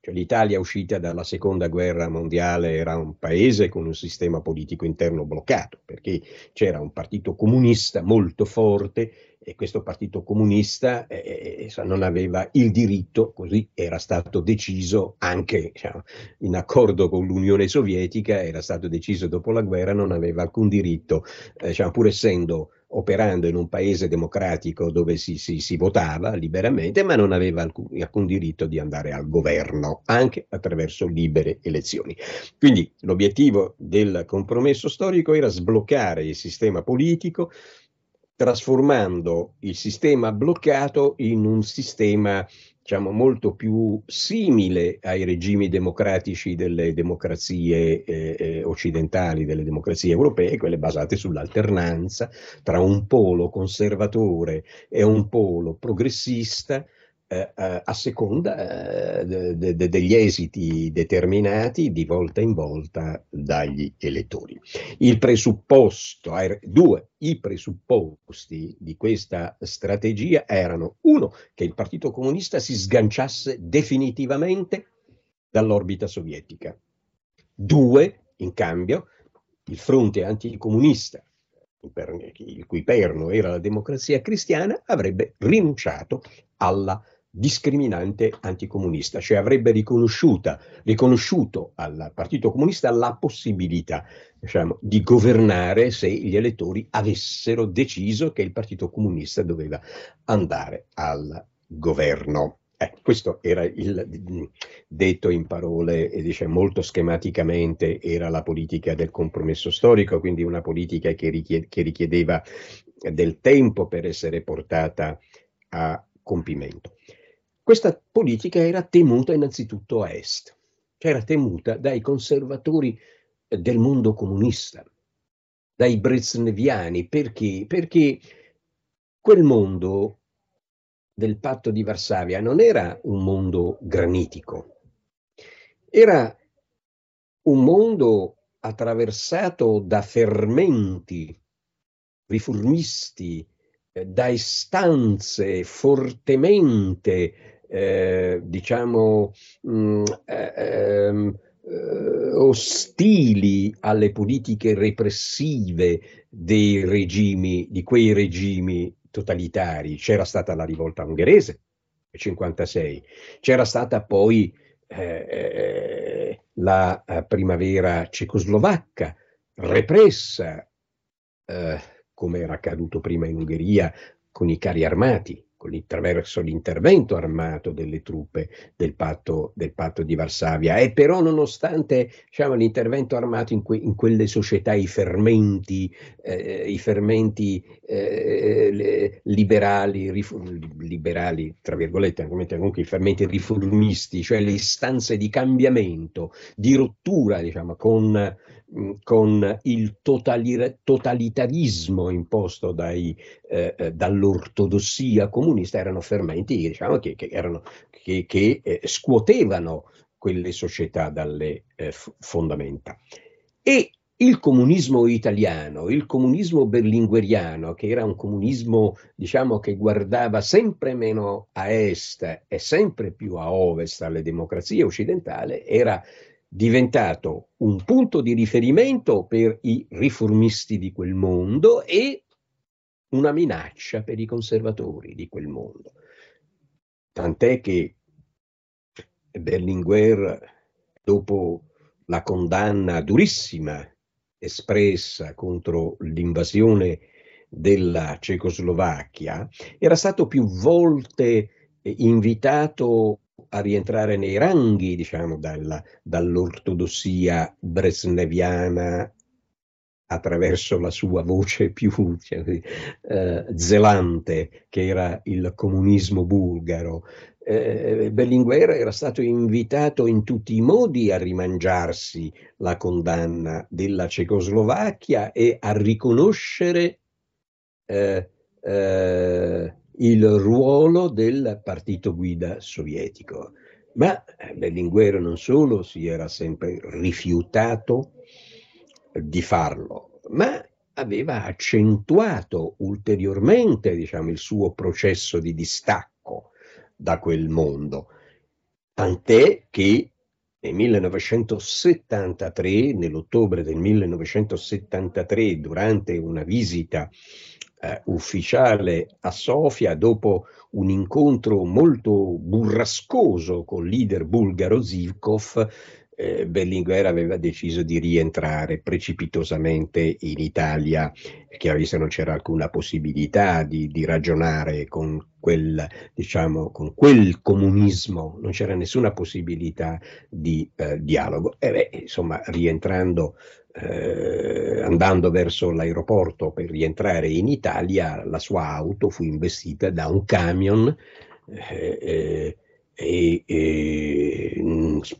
Cioè, L'Italia uscita dalla seconda guerra mondiale era un paese con un sistema politico interno bloccato, perché c'era un partito comunista molto forte e questo partito comunista eh, eh non aveva il diritto, così era stato deciso anche diciamo, in accordo con l'Unione Sovietica, era stato deciso dopo la guerra, non aveva alcun diritto, eh, diciamo, pur essendo operando in un paese democratico dove si, si, si votava liberamente, ma non aveva alcun, alcun, diritto di andare al governo, anche attraverso libere elezioni. Quindi l'obiettivo del compromesso storico era sbloccare il sistema politico, trasformando il sistema bloccato in un sistema diciamo, molto più simile ai regimi democratici delle democrazie eh, eh, occidentali, delle democrazie europee, quelle basate sull'alternanza tra un polo conservatore e un polo progressista, eh, eh, a seconda eh, de, de, degli esiti determinati di volta in volta dagli elettori. Il presupposto, due, i presupposti di questa strategia erano uno, che il Partito Comunista si sganciasse definitivamente dall'orbita sovietica, due, in cambio, il fronte anticomunista il cui perno era la democrazia cristiana, avrebbe rinunciato alla discriminante anticomunista, cioè avrebbe riconosciuto al Partito Comunista la possibilità diciamo, di governare se gli elettori avessero deciso che il Partito Comunista doveva andare al governo. Eh, questo era il detto in parole, dice molto schematicamente, era la politica del compromesso storico, quindi una politica che, richied- che richiedeva del tempo per essere portata a compimento. Questa politica era temuta innanzitutto a est, cioè era temuta dai conservatori del mondo comunista, dai brezneviani, perché? Perché quel mondo del patto di Varsavia non era un mondo granitico, era un mondo attraversato da fermenti riformisti, eh, da istanze fortemente eh, diciamo, mh, mm, eh, ehm, eh, ostili alle politiche repressive dei regimi, di quei regimi totalitari. C'era stata la rivolta ungherese nel 1956, c'era stata poi eh, la primavera cecoslovacca repressa, eh, come era accaduto prima in Ungheria con i carri armati attraverso l'intervento armato delle truppe del patto, del patto di Varsavia. E però nonostante diciamo, l'intervento armato in, que, in, quelle società, i fermenti, eh, i fermenti eh, liberali, rif- liberali, tra virgolette, comunque i fermenti riformisti, cioè le istanze di cambiamento, di rottura diciamo, con con il totalitarismo imposto dai, eh, eh, dall'ortodossia comunista erano fermenti diciamo, che, che, erano, che, che eh, scuotevano quelle società dalle eh, fondamenta. E il comunismo italiano, il comunismo berlingueriano, che era un comunismo diciamo, che guardava sempre meno a est e sempre più a ovest alle democrazie occidentali, era diventato un punto di riferimento per i riformisti di quel mondo e una minaccia per i conservatori di quel mondo. Tant'è che Berlinguer, dopo la condanna durissima espressa contro l'invasione della Cecoslovacchia, era stato più volte invitato a rientrare nei ranghi, diciamo, dalla, dall'ortodossia bresneviana attraverso la sua voce più cioè, eh, zelante, che era il comunismo bulgaro. Eh, Berlinguer era stato invitato in tutti i modi a rimangiarsi la condanna della Cecoslovacchia e a riconoscere eh, eh il ruolo del partito guida sovietico. Ma Berlinguer non solo si era sempre rifiutato di farlo, ma aveva accentuato ulteriormente diciamo, il suo processo di distacco da quel mondo, tant'è che nel 1973, nell'ottobre del 1973, durante una visita eh, ufficiale a Sofia dopo un incontro molto burrascoso col leader bulgaro Zivkov, eh, Berlinguer aveva deciso di rientrare precipitosamente in Italia, che se non c'era alcuna possibilità di, di ragionare con quel, diciamo, con quel comunismo, non c'era nessuna possibilità di eh, dialogo. E beh, insomma, rientrando eh, andando verso l'aeroporto per rientrare in Italia, la sua auto fu investita da un camion eh, eh, e,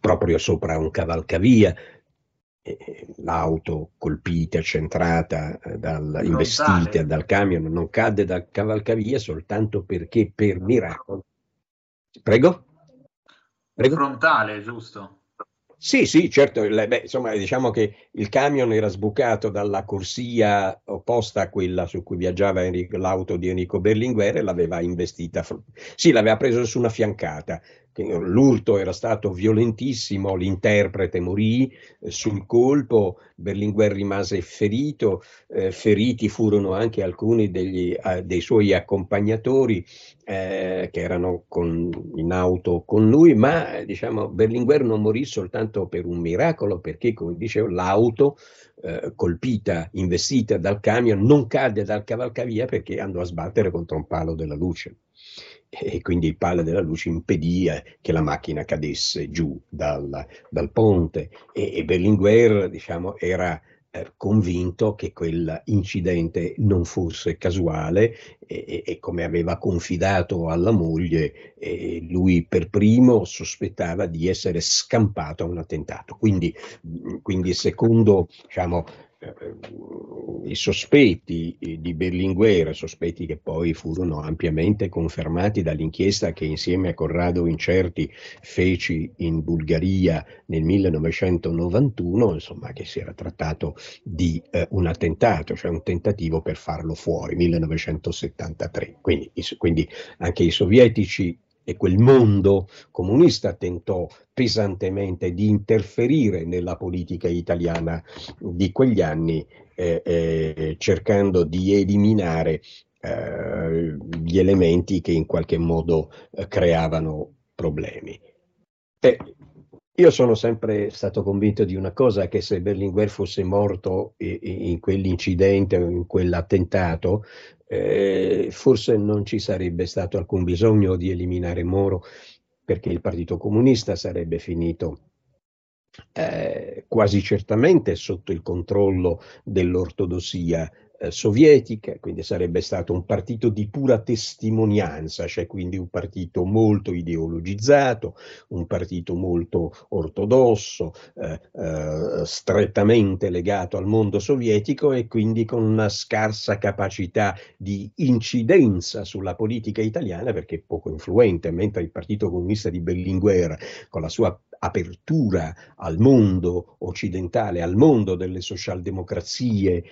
proprio sopra un cavalcavia. L'auto colpita, centrata, eh, dal, investita dal camion, non cadde dal cavalcavia soltanto perché per miracolo Prego? Prego? Frontale, giusto? Sì, sì, certo, beh, insomma, diciamo che il camion era sbucato dalla corsia opposta a quella su cui viaggiava Enrico, l'auto di Enrico Berlinguer e l'aveva investita, sì, l'aveva preso su una fiancata, l'urto era stato violentissimo, l'interprete morì eh, sul colpo, Berlinguer rimase ferito, eh, feriti furono anche alcuni degli, eh, dei suoi accompagnatori eh, che erano con, in auto con lui, ma diciamo, Berlinguer non morì soltanto per un miracolo, perché come dicevo l'auto eh, colpita, investita dal camion, non cadde dal cavalcavia perché andò a sbattere contro un palo della luce e quindi il palo della luce impedì eh, che la macchina cadesse giù dal, dal ponte e, e, Berlinguer diciamo, era eh, convinto che quell'incidente non fosse casuale e, e, come aveva confidato alla moglie, eh, lui per primo sospettava di essere scampato a un attentato. Quindi, quindi secondo diciamo, i sospetti di Berlinguer, sospetti che poi furono ampiamente confermati dall'inchiesta che insieme a Corrado Incerti feci in Bulgaria nel 1991, insomma che si era trattato di eh, un attentato, cioè un tentativo per farlo fuori, 1973. Quindi, quindi anche i sovietici e quel mondo comunista tentò pesantemente di interferire nella politica italiana di quegli anni, eh, eh, cercando di eliminare eh, gli elementi che in qualche modo eh, creavano problemi. E io sono sempre stato convinto di una cosa, che se Berlinguer fosse morto in quell'incidente o in quell'attentato, eh, forse non ci sarebbe stato alcun bisogno di eliminare Moro perché il Partito Comunista sarebbe finito eh, quasi certamente sotto il controllo dell'ortodossia eh, sovietica, quindi sarebbe stato un partito di pura testimonianza, cioè quindi un partito molto ideologizzato, un partito molto ortodosso, eh, eh, strettamente legato al mondo sovietico e quindi con una scarsa capacità di incidenza sulla politica italiana perché poco influente, mentre il Partito Comunista di Berlinguer con la sua apertura al mondo occidentale, al mondo delle socialdemocrazie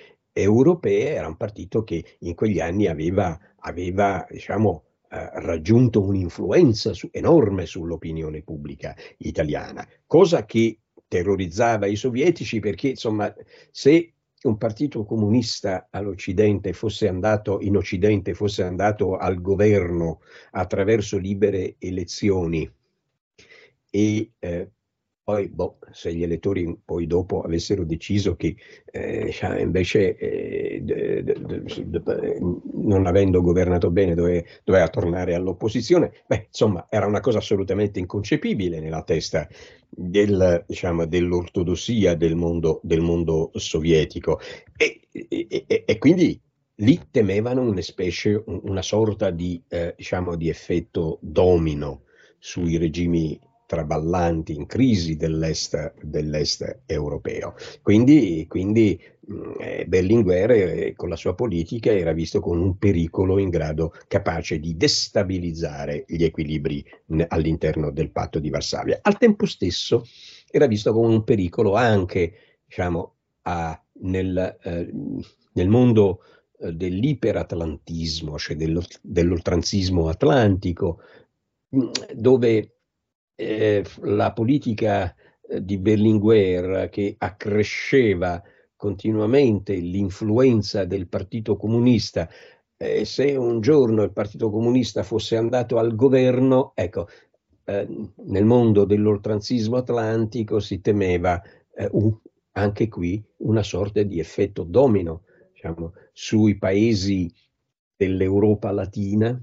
europee, era un partito che in quegli anni aveva, aveva diciamo, eh, raggiunto un'influenza su, enorme sull'opinione pubblica italiana, cosa che terrorizzava i sovietici perché insomma se un partito comunista all'Occidente fosse andato in Occidente fosse andato al governo attraverso libere elezioni e eh, poi, boh, se gli elettori poi dopo avessero deciso che eh, invece, eh, non avendo governato bene, dove, doveva tornare all'opposizione, beh, insomma, era una cosa assolutamente inconcepibile nella testa del, diciamo, dell'ortodossia del mondo, del mondo sovietico. E, e, e, e, quindi lì temevano una specie, una sorta di, eh, diciamo, di effetto domino sui regimi traballanti, in crisi dell'est, dell'est europeo. Quindi, quindi eh, Berlinguer eh, con la sua politica era visto come un pericolo in grado capace di destabilizzare gli equilibri all'interno del patto di Varsavia. Al tempo stesso era visto come un pericolo anche diciamo, a, nel, eh, nel mondo eh, dell'iperatlantismo, cioè dell'oltranzismo atlantico, dove eh, la politica eh, di Berlinguer che accresceva continuamente l'influenza del Partito Comunista. Eh, se un giorno il Partito Comunista fosse andato al governo, ecco, eh, nel mondo dell'oltranzismo atlantico si temeva eh, un, anche qui una sorta di effetto domino diciamo, sui paesi dell'Europa latina,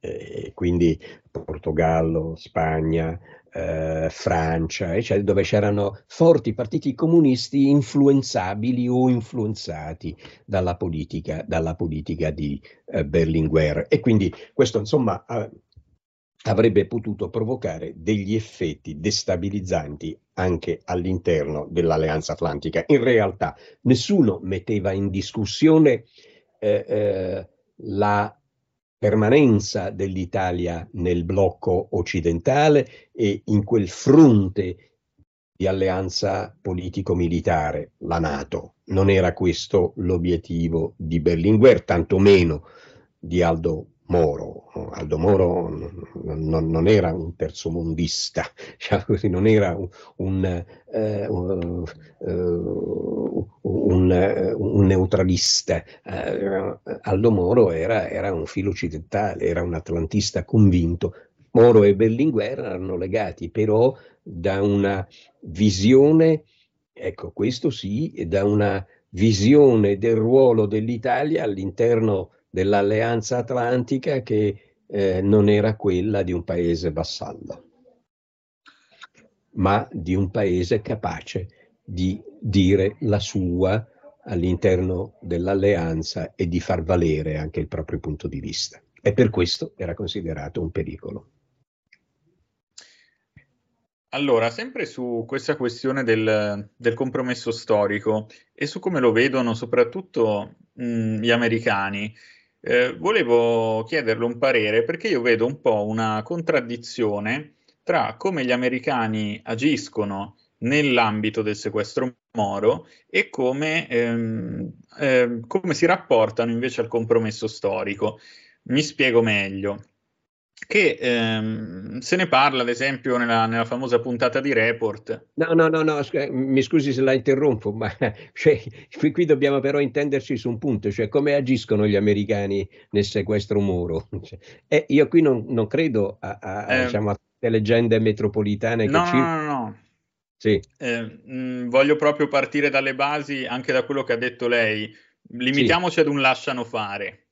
eh, quindi Portogallo, Spagna, eh, Francia, eccetera, dove c'erano forti partiti comunisti influenzabili o influenzati dalla politica, dalla politica di eh, Berlinguer. E quindi questo insomma avrebbe potuto provocare degli effetti destabilizzanti anche all'interno dell'Alleanza Atlantica. In realtà nessuno metteva in discussione eh, eh, la permanenza dell'Italia nel blocco occidentale e in quel fronte di alleanza politico-militare, la Nato. Non era questo l'obiettivo di Berlinguer, tantomeno di Aldo Moro. Aldo Moro non, non era un terzomondista, così, non era un, un, eh, un, un neutralista. Eh, Aldo Moro era, era un filo occidentale, era un atlantista convinto. Moro e Berlinguer erano legati però da una visione, ecco questo sì, da una visione del ruolo dell'Italia all'interno dell'alleanza atlantica che eh, non era quella di un paese vassallo, ma di un paese capace di dire la sua all'interno dell'alleanza e di far valere anche il proprio punto di vista. E per questo era considerato un pericolo. Allora, sempre su questa questione del, del compromesso storico e su come lo vedono soprattutto mh, gli americani, eh, volevo chiederle un parere perché io vedo un po' una contraddizione tra come gli americani agiscono nell'ambito del sequestro Moro e come, ehm, eh, come si rapportano invece al compromesso storico. Mi spiego meglio che ehm, se ne parla ad esempio nella, nella, famosa puntata di Report. No, no, no, no sc- mi scusi se la interrompo, ma cioè, qui, dobbiamo però intenderci su un punto, cioè come agiscono gli americani nel sequestro Moro. Cioè, eh, io qui non, non credo a, a, eh, diciamo, a leggende metropolitane no, che ci... No, no, no. Sì. Eh, mh, voglio proprio partire dalle basi, anche da quello che ha detto lei. Limitiamoci sì. ad un lasciano fare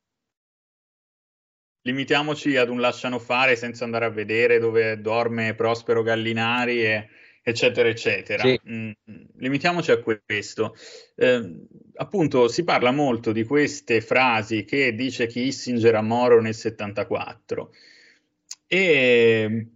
limitiamoci ad un lasciano fare senza andare a vedere dove dorme Prospero Gallinari, e, eccetera, eccetera. Sì. Mm, limitiamoci a questo. Eh, appunto, si parla molto di queste frasi che dice Kissinger a Moro nel 74. E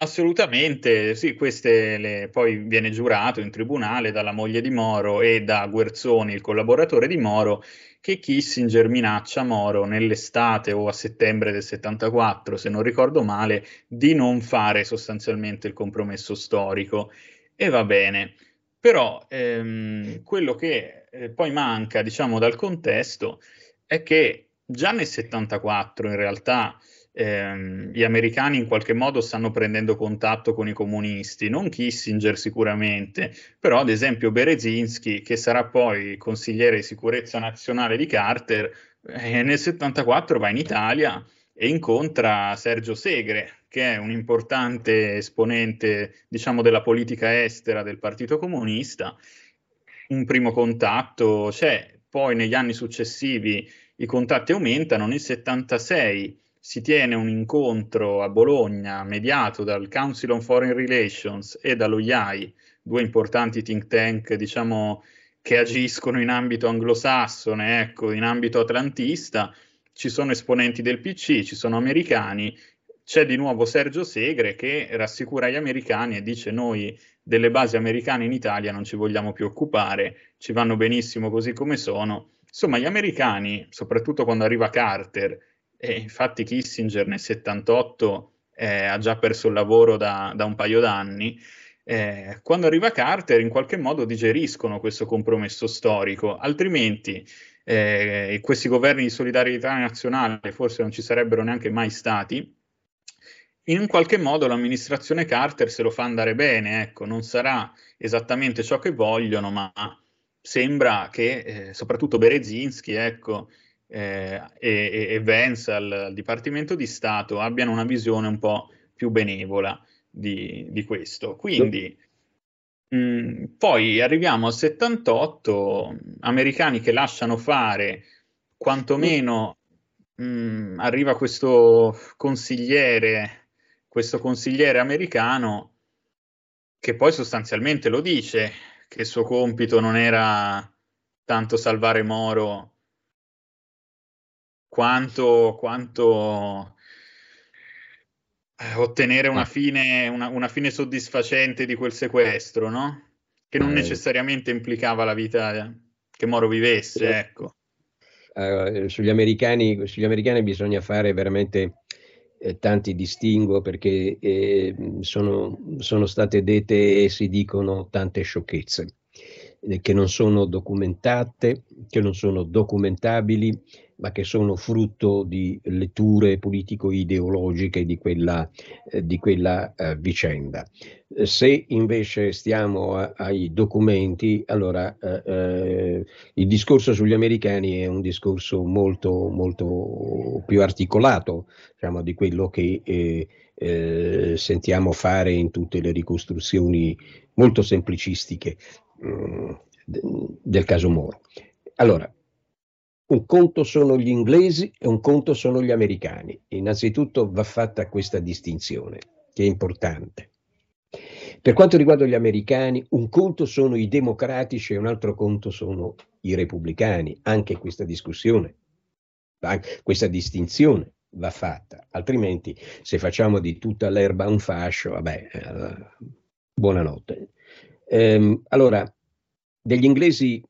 Assolutamente, sì, queste le, poi viene giurato in tribunale dalla moglie di Moro e da Guerzoni, il collaboratore di Moro, che Kissinger minaccia Moro nell'estate o a settembre del 74, se non ricordo male, di non fare sostanzialmente il compromesso storico. E va bene. Però ehm, quello che eh, poi manca, diciamo, dal contesto è che già nel 74 in realtà ehm, gli americani in qualche modo stanno prendendo contatto con i comunisti, non Kissinger sicuramente, però ad esempio Berezinski, che sarà poi consigliere di sicurezza nazionale di Carter, eh, nel 74 va in Italia e incontra Sergio Segre, che è un importante esponente, diciamo, della politica estera del Partito Comunista. Un primo contatto c'è, poi negli anni successivi i contatti aumentano, nel 76 si tiene un incontro a Bologna mediato dal Council on Foreign Relations e dallo IAI, due importanti think tank, diciamo, che agiscono in ambito anglosassone, ecco, in ambito atlantista. Ci sono esponenti del PC, ci sono americani, c'è di nuovo Sergio Segre che rassicura gli americani e dice noi delle basi americane in Italia non ci vogliamo più occupare, ci vanno benissimo così come sono. Insomma, gli americani, soprattutto quando arriva Carter, e infatti Kissinger nel 78 eh, ha già perso il lavoro da, da un paio d'anni. Eh, quando arriva Carter in qualche modo digeriscono questo compromesso storico, altrimenti eh, questi governi di solidarietà nazionale forse non ci sarebbero neanche mai stati. In qualche modo l'amministrazione Carter se lo fa andare bene, ecco, non sarà esattamente ciò che vogliono, ma sembra che eh, soprattutto Berezinski, ecco, eh, e, e, Vance al, al, Dipartimento di Stato abbiano una visione un po' più benevola di, di questo. Quindi mh, poi arriviamo al 78, americani che lasciano fare, quantomeno mh, arriva questo consigliere, questo consigliere americano che poi sostanzialmente lo dice che il suo compito non era tanto salvare Moro quanto, quanto eh, ottenere una fine, una, una fine, soddisfacente di quel sequestro, no? Che non eh. necessariamente implicava la vita che Moro vivesse, ecco. uh, sugli, americani, sugli americani bisogna fare veramente eh, tanti distinguo perché eh, sono, sono, state dette e si dicono tante sciocchezze eh, che non sono documentate, che non sono documentabili, ma che sono frutto di letture politico-ideologiche di quella, eh, di quella eh, vicenda. Se invece stiamo a, ai documenti, allora eh, eh, il discorso sugli americani è un discorso molto, molto più articolato diciamo, di quello che eh, eh, sentiamo fare in tutte le ricostruzioni molto semplicistiche mh, mm, del caso Moro. Allora, un conto sono gli inglesi e un conto sono gli americani. Innanzitutto va fatta questa distinzione, che è importante. Per quanto riguarda gli americani, un conto sono i democratici e un altro conto sono i repubblicani. Anche questa discussione, questa distinzione va fatta, altrimenti se facciamo di tutta l'erba un fascio, vabbè, eh, buonanotte. Ehm, allora, degli inglesi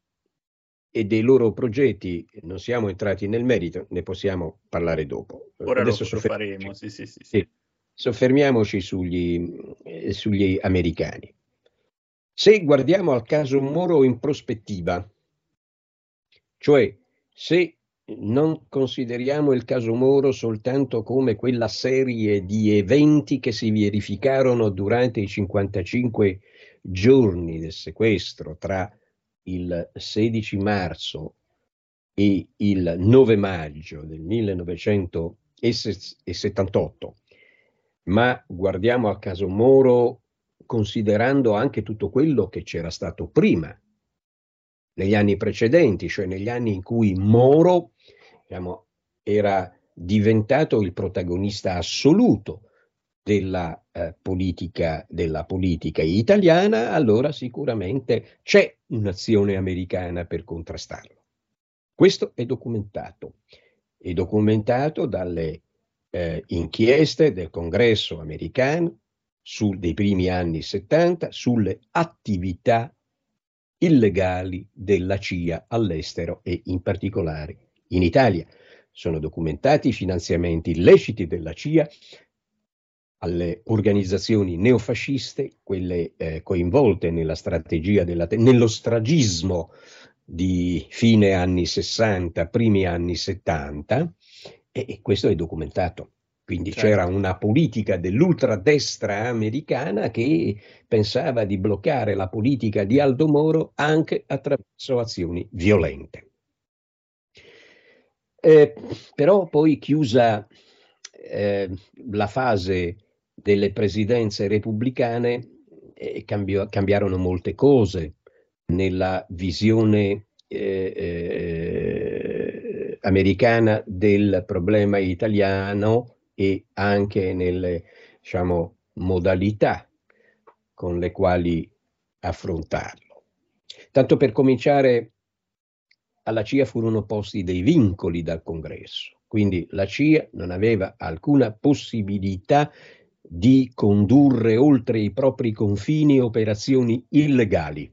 e dei loro progetti non siamo entrati nel merito, ne possiamo parlare dopo. Ora Adesso lo faremo, sì, sì, sì, sì. Soffermiamoci sugli, eh, sugli americani. Se guardiamo al caso Moro in prospettiva, cioè se non consideriamo il caso Moro soltanto come quella serie di eventi che si verificarono durante i 55 giorni del sequestro tra il 16 marzo e il 9 maggio del 1978, ma guardiamo al caso Moro considerando anche tutto quello che c'era stato prima, negli anni precedenti, cioè negli anni in cui Moro diciamo, era diventato il protagonista assoluto della, eh, politica, della politica italiana, allora sicuramente c'è un'azione americana per contrastarlo. Questo è documentato, è documentato dalle eh, inchieste del congresso americano su, dei primi anni 70 sulle attività illegali della CIA all'estero e in particolare in Italia. Sono documentati i finanziamenti illeciti della CIA alle organizzazioni neofasciste, quelle eh, coinvolte nella strategia della te- nello stragismo di fine anni 60, primi anni 70, e, e questo è documentato. Quindi certo. c'era una politica dell'ultradestra americana che pensava di bloccare la politica di Aldo Moro anche attraverso azioni violente. Eh, però poi chiusa eh, la fase delle presidenze repubblicane eh, cambiò, cambiarono molte cose nella visione eh, eh, americana del problema italiano e anche nelle diciamo, modalità con le quali affrontarlo. Tanto per cominciare, alla CIA furono posti dei vincoli dal Congresso, quindi la CIA non aveva alcuna possibilità di condurre oltre i propri confini operazioni illegali.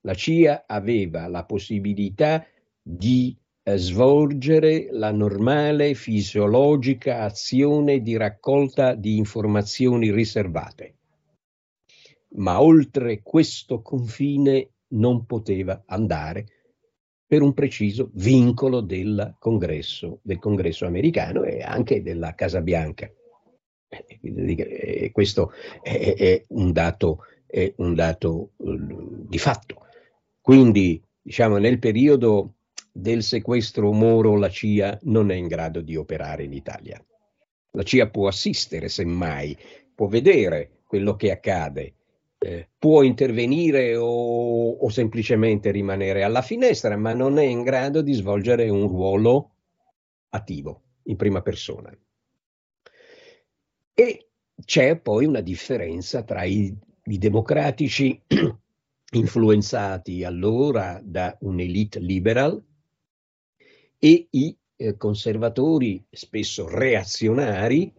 La CIA aveva la possibilità di eh, svolgere la normale fisiologica azione di raccolta di informazioni riservate, ma oltre questo confine non poteva andare per un preciso vincolo del congresso, del congresso americano e anche della Casa Bianca. E questo è, è, un dato, è un dato uh, di fatto. Quindi, diciamo, nel periodo del sequestro Moro la CIA non è in grado di operare in Italia. La CIA può assistere, semmai, può vedere quello che accade, eh, può intervenire o, o semplicemente rimanere alla finestra, ma non è in grado di svolgere un ruolo attivo in prima persona. E c'è poi una differenza tra i, i democratici influenzati allora da un'elite liberal e i eh, conservatori, spesso reazionari,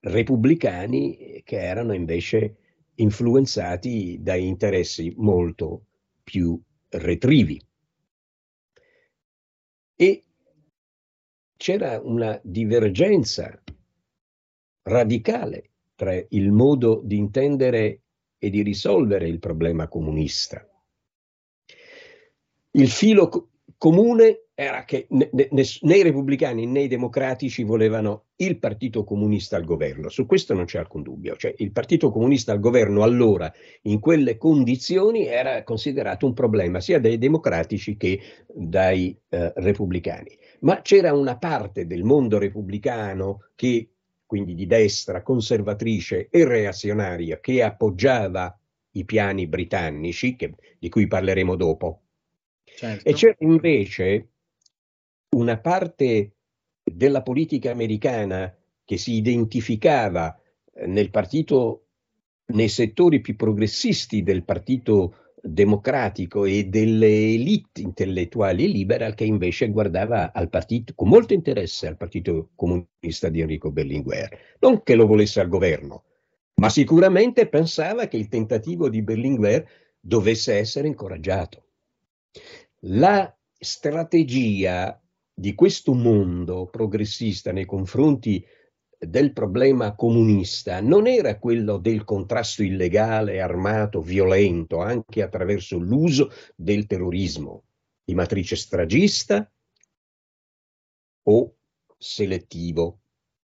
repubblicani, che erano invece influenzati da interessi molto più retrivi. e c'era una divergenza radicale tra il modo di intendere e di risolvere il problema comunista. Il filo co- comune era che né, i repubblicani né i democratici volevano il Partito Comunista al governo. Su questo non c'è alcun dubbio. Cioè, il Partito Comunista al governo allora, in quelle condizioni, era considerato un problema sia dai democratici che dai eh, repubblicani. Ma c'era una parte del mondo repubblicano che quindi di destra, conservatrice e reazionaria, che appoggiava i piani britannici, che, di cui parleremo dopo. Certo. E c'è invece una parte della politica americana che si identificava eh, nel partito, nei settori più progressisti del partito democratico e delle elite intellettuali liberal che invece guardava al partito con molto interesse al partito comunista di Enrico Berlinguer. Non che lo volesse al governo, ma sicuramente pensava che il tentativo di Berlinguer dovesse essere incoraggiato. La strategia di questo mondo progressista nei confronti del problema comunista non era quello del contrasto illegale, armato, violento, anche attraverso l'uso del terrorismo di matrice stragista o selettivo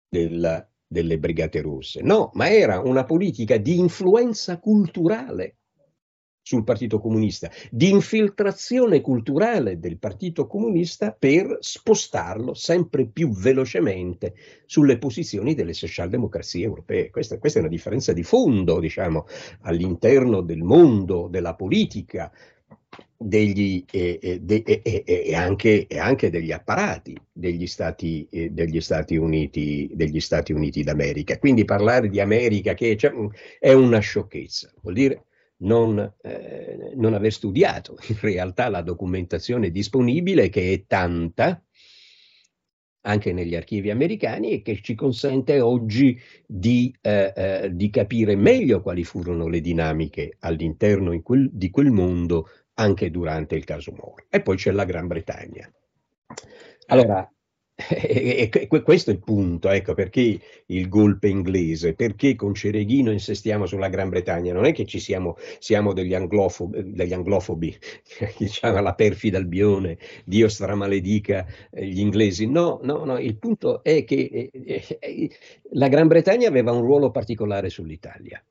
della, delle brigate russe. No, ma era una politica di influenza culturale sul Partito Comunista, di infiltrazione culturale del Partito Comunista per spostarlo sempre più velocemente sulle posizioni delle socialdemocrazie europee. Questa, questa è una differenza di fondo, diciamo, all'interno del mondo della politica degli, eh, eh, de, eh, e, anche, e, anche, degli apparati degli Stati, eh, degli Stati, Uniti, degli Stati Uniti d'America. Quindi parlare di America che cioè, è una sciocchezza, vuol dire non, eh, non aver studiato in realtà la documentazione disponibile, che è tanta, anche negli archivi americani e che ci consente oggi di, eh, eh, di capire meglio quali furono le dinamiche all'interno quel, di quel mondo anche durante il caso Moro. E poi c'è la Gran Bretagna. Allora, e, questo è il punto, ecco perché il golpe inglese, perché con Cereghino insistiamo sulla Gran Bretagna, non è che ci siamo, siamo degli, anglofobi, degli anglofobi diciamo la perfida albione, Dio stramaledica eh, gli inglesi, no, no, no, il punto è che eh, eh, la Gran Bretagna aveva un ruolo particolare sull'Italia.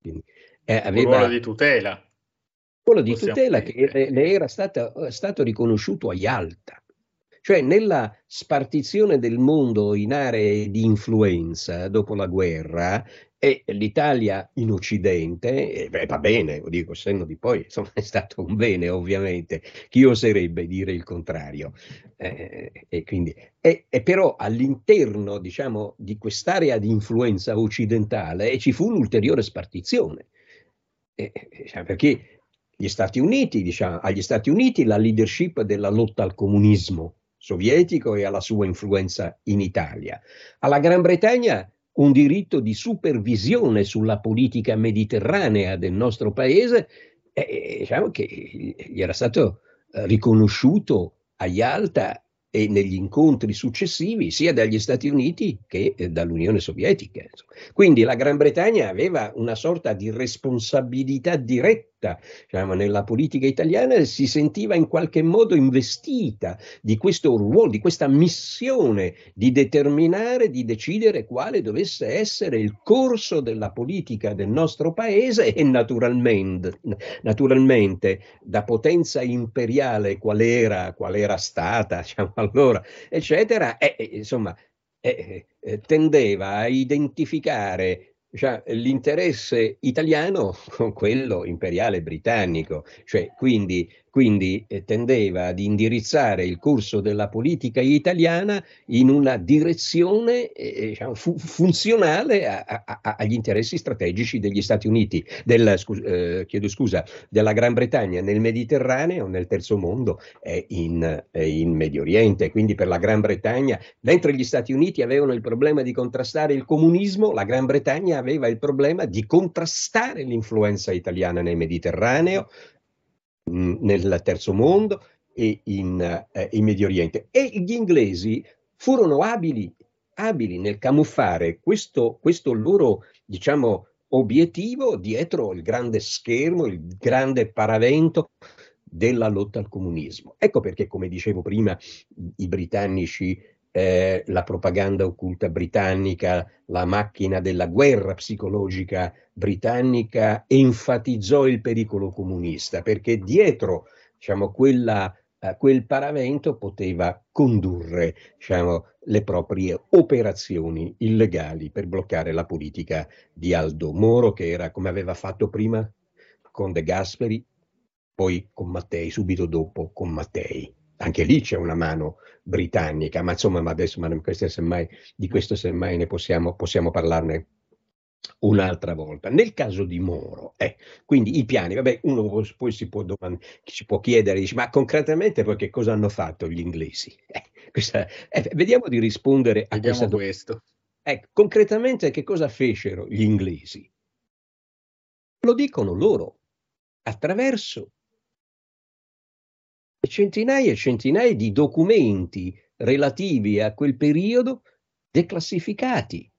Quindi, eh, aveva, un ruolo di tutela. Un ruolo di tutela che le era stata, stato riconosciuto a Yalta cioè nella spartizione del mondo in aree di influenza dopo la guerra, e l'Italia in Occidente, eh, beh, va bene, lo dico, senno di poi, insomma, è stato un bene ovviamente, chi oserebbe dire il contrario. Eh, e quindi, e, e però all'interno, diciamo, di quest'area di influenza occidentale ci fu un'ulteriore spartizione, eh, diciamo, perché gli Stati Uniti, diciamo, agli Stati Uniti la leadership della lotta al comunismo sovietico e alla sua influenza in Italia. Alla Gran Bretagna un diritto di supervisione sulla politica mediterranea del nostro paese, eh, diciamo che gli era stato eh, riconosciuto a Yalta e negli incontri successivi sia dagli Stati Uniti che eh, dall'Unione Sovietica. Quindi la Gran Bretagna aveva una sorta di responsabilità diretta diciamo, nella politica italiana si sentiva in qualche modo investita di questo ruolo, di questa missione di determinare, di decidere quale dovesse essere il corso della politica del nostro paese e naturalmente, naturalmente da potenza imperiale qual era, qual era stata, diciamo, allora, eccetera, e, insomma, eh, eh, tendeva a identificare cioè, l'interesse italiano con quello imperiale britannico, cioè quindi quindi eh, tendeva ad indirizzare il corso della politica italiana in una direzione eh, eh diciamo, fu- funzionale a- a- agli interessi strategici degli Stati Uniti, del, scus- eh, chiedo scusa, della Gran Bretagna nel Mediterraneo, nel terzo mondo e in, in Medio Oriente. Quindi per la Gran Bretagna, mentre gli Stati Uniti avevano il problema di contrastare il comunismo, la Gran Bretagna aveva il problema di contrastare l'influenza italiana nel Mediterraneo, nel terzo mondo e in, eh, in Medio Oriente. E gli inglesi furono abili, abili nel camuffare questo, questo loro, diciamo, obiettivo dietro il grande schermo, il grande paravento della lotta al comunismo. Ecco perché, come dicevo prima, i britannici, eh, la propaganda occulta britannica, la macchina della guerra psicologica britannica enfatizzò il pericolo comunista, perché dietro diciamo, quella, eh, quel paravento poteva condurre diciamo, le proprie operazioni illegali per bloccare la politica di Aldo Moro, che era come aveva fatto prima con De Gasperi, poi con Mattei, subito dopo con Mattei. Anche lì c'è una mano britannica, ma insomma, ma adesso ma semmai, di questo semmai ne possiamo, possiamo parlarne un'altra volta. Nel caso di Moro, eh, quindi i piani, vabbè, uno poi si può, domand- si può chiedere, dice, ma concretamente poi che cosa hanno fatto gli inglesi? Eh, questa, eh, vediamo di rispondere a vediamo questo. Ecco, concretamente che cosa fecero gli inglesi? Lo dicono loro, attraverso centinaia e centinaia di documenti relativi a quel periodo declassificati,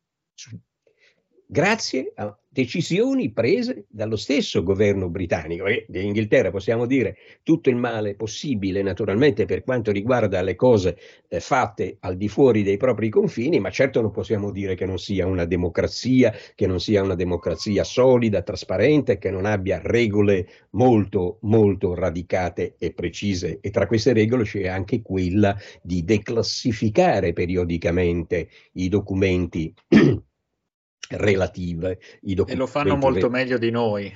grazie a decisioni prese dallo stesso governo britannico e dell'Inghilterra, possiamo dire tutto il male possibile naturalmente per quanto riguarda le cose eh, fatte al di fuori dei propri confini, ma certo non possiamo dire che non sia una democrazia, che non sia una democrazia solida, trasparente, che non abbia regole molto, molto radicate e precise. E tra queste regole c'è anche quella di declassificare periodicamente i documenti relative. e lo fanno molto meglio di noi.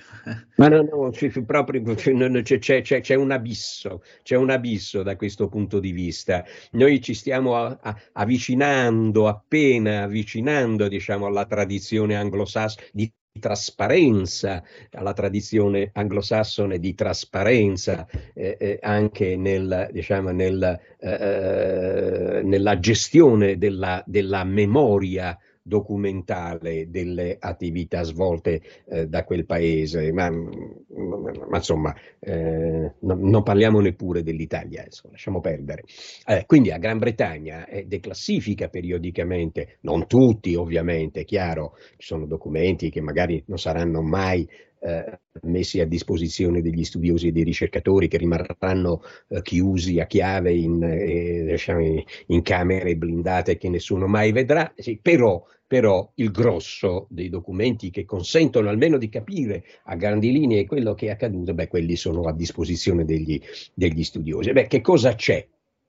Ma no, no, c'è, proprio, c'è, c'è, c'è, un abisso, c'è un abisso da questo punto di vista. Noi ci stiamo a, a, avvicinando, appena avvicinando, diciamo, alla tradizione anglosassone di trasparenza, alla tradizione anglosassone di trasparenza eh, eh, anche nel, diciamo, nel, eh, eh nella gestione della, della memoria documentale delle attività svolte eh, da quel paese, ma, ma insomma eh, no, non parliamo neppure dell'Italia, insomma, lasciamo perdere. Eh, quindi la Gran Bretagna declassifica periodicamente, non tutti ovviamente, è chiaro, ci sono documenti che magari non saranno mai eh, messi a disposizione degli studiosi e dei ricercatori che rimarranno eh, chiusi a chiave in, eh, diciamo, in, camere blindate che nessuno mai vedrà, sì, però, però, il grosso dei documenti che consentono almeno di capire a grandi linee quello che è accaduto, beh, quelli sono a disposizione degli, degli studiosi. Beh, che cosa c'è?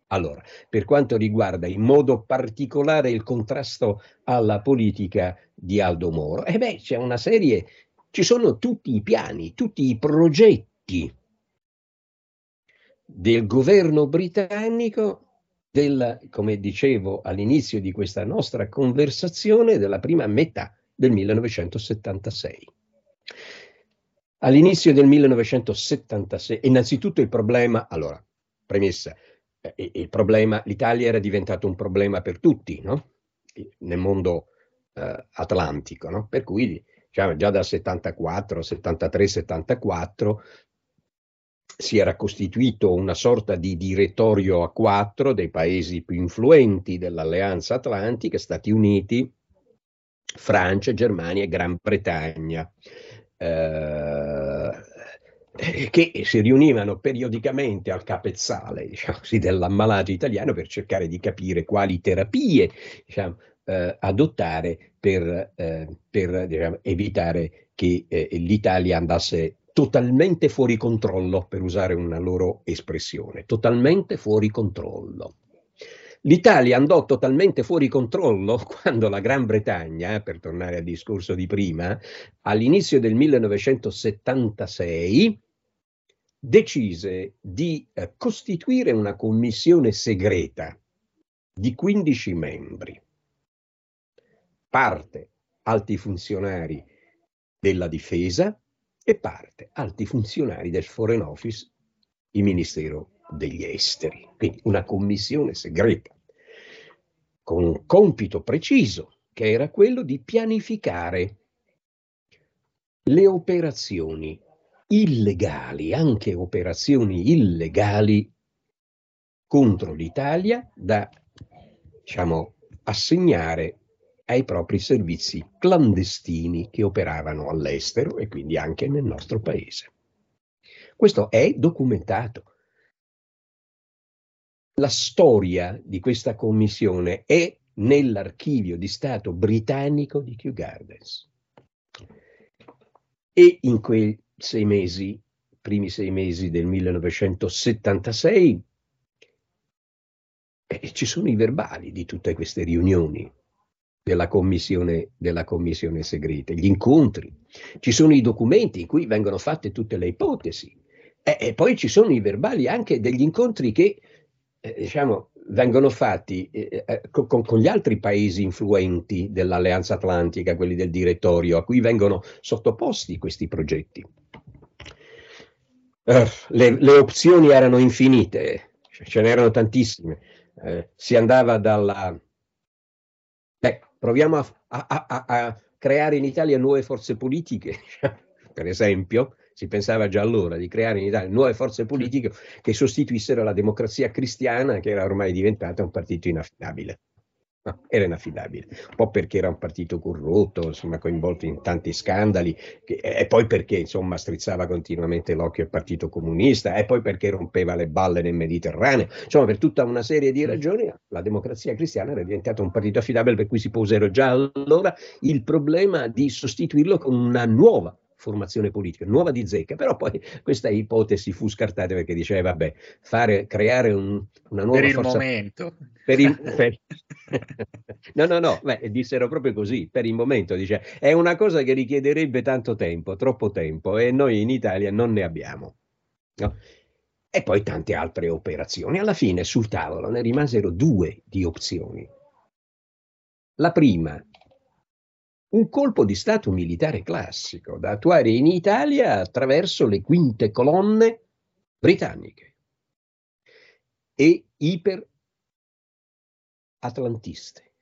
Allora, per quanto riguarda in modo particolare il contrasto alla politica di Aldo Moro, eh beh, c'è una serie ci sono tutti i piani, tutti i progetti del governo britannico del, come dicevo all'inizio di questa nostra conversazione, della prima metà del 1976. All'inizio del 1976, innanzitutto il problema, allora, premessa, eh, il problema, l'Italia era diventato un problema per tutti, no? Nel mondo eh, atlantico, no? Per cui diciamo, già dal 74, 73, 74 si era costituito una sorta di direttorio a quattro dei paesi più influenti dell'Alleanza Atlantica, Stati Uniti, Francia, Germania e Gran Bretagna, eh, che si riunivano periodicamente al capezzale diciamo dell'ammalato italiano per cercare di capire quali terapie diciamo, eh, adottare per, eh, per diciamo, evitare che eh, l'Italia andasse totalmente fuori controllo, per usare una loro espressione, totalmente fuori controllo. L'Italia andò totalmente fuori controllo quando la Gran Bretagna, per tornare al discorso di prima, all'inizio del 1976 decise di eh, costituire una commissione segreta di 15 membri parte alti funzionari della difesa e parte alti funzionari del Foreign Office, il Ministero degli Esteri. Quindi una commissione segreta con un compito preciso che era quello di pianificare le operazioni illegali, anche operazioni illegali contro l'Italia da diciamo, assegnare ai propri servizi clandestini che operavano all'estero e quindi anche nel nostro paese. Questo è documentato. La storia di questa commissione è nell'archivio di Stato britannico di Kew Gardens. E in quei sei mesi, primi sei mesi del 1976, eh, ci sono i verbali di tutte queste riunioni della commissione, della commissione segreta, gli incontri, ci sono i documenti in cui vengono fatte tutte le ipotesi e, e poi ci sono i verbali anche degli incontri che eh, diciamo, vengono fatti eh, eh con, con, gli altri paesi influenti dell'Alleanza Atlantica, quelli del direttorio, a cui vengono sottoposti questi progetti. Uh, le, le, opzioni erano infinite, ce n'erano tantissime. Uh, si andava dalla... Proviamo a, a, a, a creare in Italia nuove forze politiche, per esempio, si pensava già allora di creare in Italia nuove forze politiche che sostituissero la democrazia cristiana che era ormai diventata un partito inaffidabile. No, era inaffidabile, un po' perché era un partito corrotto, insomma, coinvolto in tanti scandali, che, e poi perché insomma strizzava continuamente l'occhio al Partito Comunista, e poi perché rompeva le balle nel Mediterraneo, insomma, per tutta una serie di ragioni la democrazia cristiana era diventata un partito affidabile, per cui si posero già allora il problema di sostituirlo con una nuova formazione politica, nuova di zecca, però poi questa ipotesi fu scartata perché diceva, vabbè, fare, creare un, una nuova per il forza... momento. Per il, per... no, no, no, beh, dissero proprio così, per il momento, dice, è una cosa che richiederebbe tanto tempo, troppo tempo, e noi in Italia non ne abbiamo. No? E poi tante altre operazioni. Alla fine sul tavolo ne rimasero due di opzioni. La prima un colpo di Stato militare classico da attuare in Italia attraverso le quinte colonne britanniche e iperatlantiste.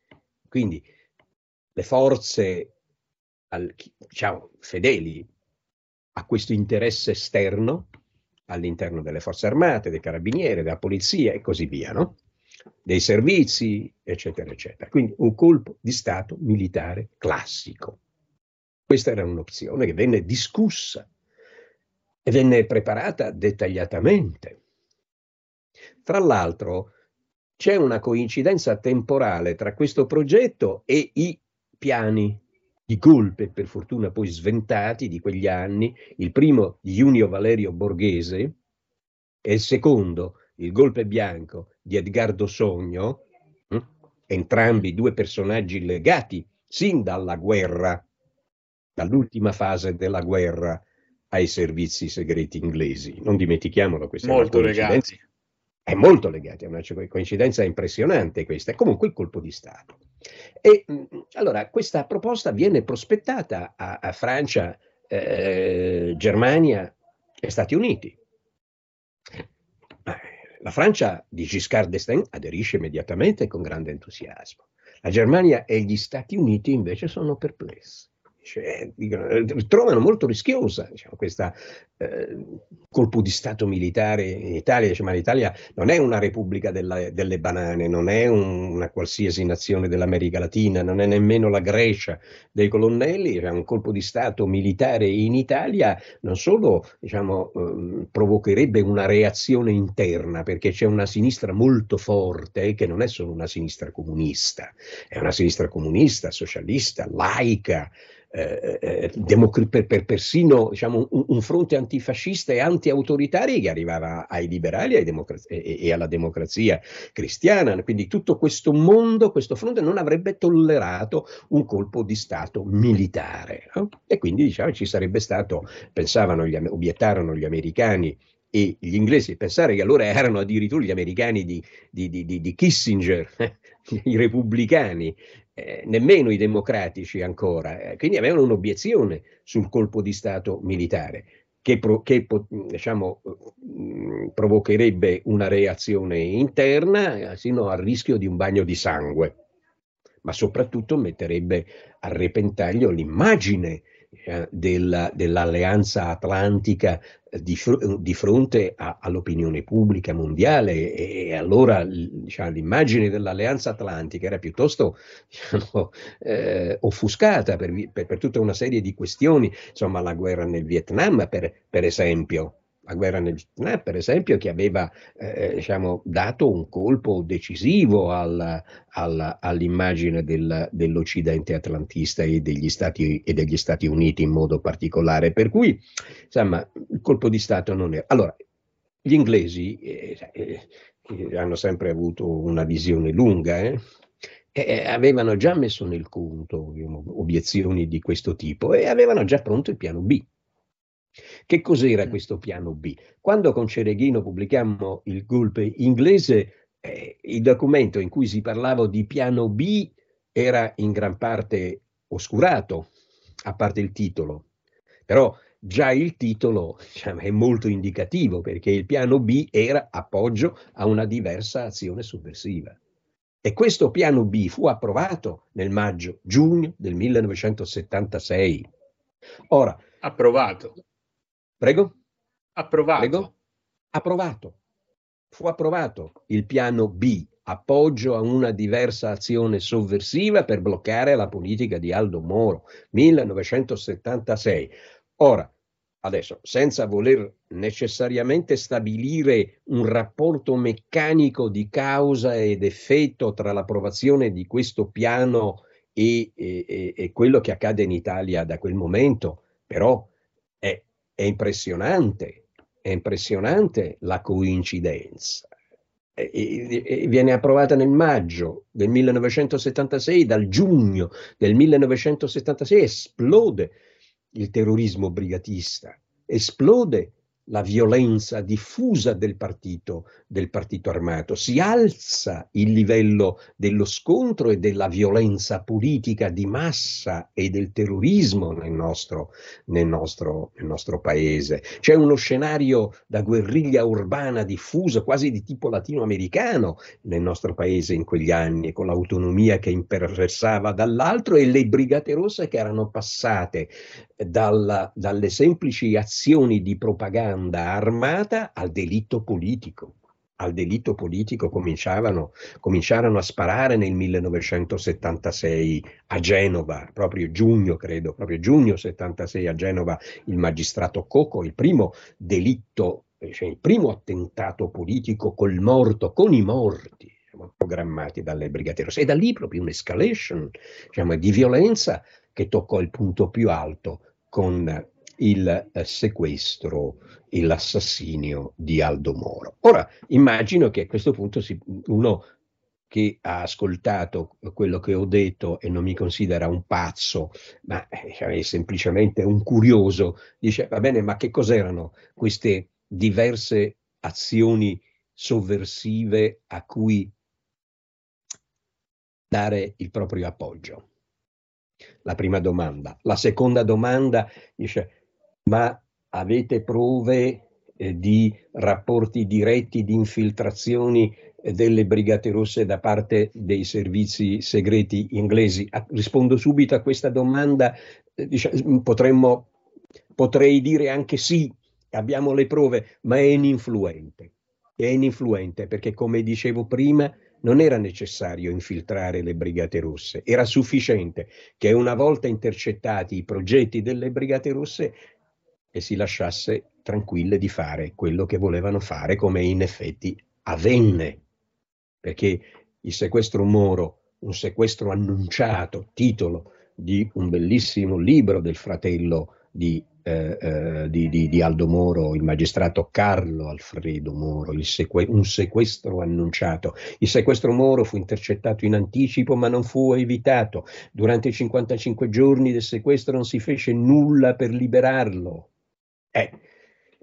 Quindi le forze al, diciamo, fedeli a questo interesse esterno all'interno delle forze armate, dei carabinieri, della polizia e così via, no? Dei servizi, eccetera, eccetera. Quindi un colpo di Stato militare classico. Questa era un'opzione che venne discussa e venne preparata dettagliatamente. Tra l'altro, c'è una coincidenza temporale tra questo progetto e i piani di colpe, per fortuna poi sventati, di quegli anni, il primo di Junio Valerio Borghese e il secondo il golpe bianco di Edgardo Sogno, hm? entrambi due personaggi legati sin dalla guerra, dall'ultima fase della guerra, ai servizi segreti inglesi. Non dimentichiamolo, questa molto è legati. È molto legati, è una coincidenza impressionante questa, è comunque il colpo di Stato. E allora questa proposta viene prospettata a, a Francia, eh, Germania e Stati Uniti. La Francia di Giscard d'Estaing aderisce immediatamente con grande entusiasmo. La Germania e gli Stati Uniti invece sono perplessi cioè, trovano molto rischiosa diciamo, questo eh, colpo di Stato militare in Italia. Dice, ma l'Italia non è una repubblica della, delle banane, non è un, una qualsiasi nazione dell'America Latina, non è nemmeno la Grecia dei colonnelli. Cioè, un colpo di Stato militare in Italia non solo diciamo, eh, provocherebbe una reazione interna, perché c'è una sinistra molto forte che non è solo una sinistra comunista, è una sinistra comunista, socialista, laica eh, eh democr- per, per, persino diciamo, un, un, fronte antifascista e anti-autoritario che arrivava ai liberali ai democra- e, e, alla democrazia cristiana. Quindi tutto questo mondo, questo fronte non avrebbe tollerato un colpo di Stato militare. No? E quindi diciamo, ci sarebbe stato, pensavano, gli, obiettarono gli americani e gli inglesi, pensare che allora erano addirittura gli americani di, di, di, di Kissinger, i repubblicani, eh, nemmeno i democratici ancora, eh, quindi avevano un'obiezione sul colpo di Stato militare che, che diciamo, mh, provocherebbe una reazione interna sino al rischio di un bagno di sangue, ma soprattutto metterebbe a repentaglio l'immagine eh, della, dell'alleanza atlantica di, fr- di fronte a, all'opinione pubblica mondiale e, e allora diciamo, l'immagine dell'Alleanza Atlantica era piuttosto diciamo, eh, offuscata per, per, per, tutta una serie di questioni, insomma la guerra nel Vietnam per, per esempio, la guerra nel Vietnam, per esempio, che aveva eh, diciamo, dato un colpo decisivo al, al, all'immagine del, dell'Occidente atlantista e degli, Stati, e degli, Stati, Uniti in modo particolare. Per cui, insomma, il colpo di Stato non è. Allora, gli inglesi eh, eh, hanno sempre avuto una visione lunga, eh, eh, avevano già messo nel conto obiezioni di questo tipo e avevano già pronto il piano B. Che cos'era questo piano B? Quando con Cereghino pubblicammo il golpe inglese, eh, il documento in cui si parlava di piano B era in gran parte oscurato, a parte il titolo. Però già il titolo diciamo, è molto indicativo perché il piano B era appoggio a una diversa azione sovversiva. E questo piano B fu approvato nel maggio-giugno del 1976. Ora, approvato. Prego? Approvato. Prego? Approvato. Fu approvato il piano B, appoggio a una diversa azione sovversiva per bloccare la politica di Aldo Moro, 1976. Ora, adesso, senza voler necessariamente stabilire un rapporto meccanico di causa ed effetto tra l'approvazione di questo piano e, e, e quello che accade in Italia da quel momento, però è impressionante, è impressionante la coincidenza. E, e, e viene approvata nel maggio del 1976, dal giugno del 1976 esplode il terrorismo brigatista, esplode la violenza diffusa del partito, del partito armato, si alza il livello dello scontro e della violenza politica di massa e del terrorismo nel nostro, nel nostro, nel nostro paese. C'è uno scenario da guerriglia urbana diffuso, quasi di tipo latinoamericano nel nostro paese in quegli anni, con l'autonomia che imperversava dall'altro e le brigate rosse che erano passate dalla, dalle semplici azioni di propaganda armata al delitto politico. Al delitto politico cominciarono, cominciarono a sparare nel 1976 a Genova, proprio giugno credo, proprio giugno 76 a Genova, il magistrato Coco, il primo delitto, cioè il primo attentato politico col morto, con i morti programmati dalle Brigate Rosse. E da lì proprio un'escalation diciamo, di violenza che toccò il punto più alto con il eh, sequestro e l'assassinio di Aldo Moro. Ora, immagino che a questo punto si, uno che ha ascoltato quello che ho detto e non mi considera un pazzo, ma è semplicemente un curioso, dice, va bene, ma che cos'erano queste diverse azioni sovversive a cui dare il proprio appoggio? La prima domanda. La seconda domanda dice, ma avete prove eh, di rapporti diretti di infiltrazioni eh, delle Brigate Rosse da parte dei servizi segreti inglesi? Ah, rispondo subito a questa domanda. Eh, dice, potremmo, potrei dire anche sì, abbiamo le prove, ma è ininfluente. È ininfluente perché, come dicevo prima, non era necessario infiltrare le Brigate Rosse, era sufficiente che una volta intercettati i progetti delle Brigate Rosse e si lasciasse tranquille di fare quello che volevano fare, come in effetti avvenne. Perché il sequestro Moro, un sequestro annunciato, titolo di un bellissimo libro del fratello di eh, eh, di, di, di, Aldo Moro, il magistrato Carlo Alfredo Moro, seque- un sequestro annunciato. Il sequestro Moro fu intercettato in anticipo ma non fu evitato. Durante i 55 giorni del sequestro non si fece nulla per liberarlo. Eh,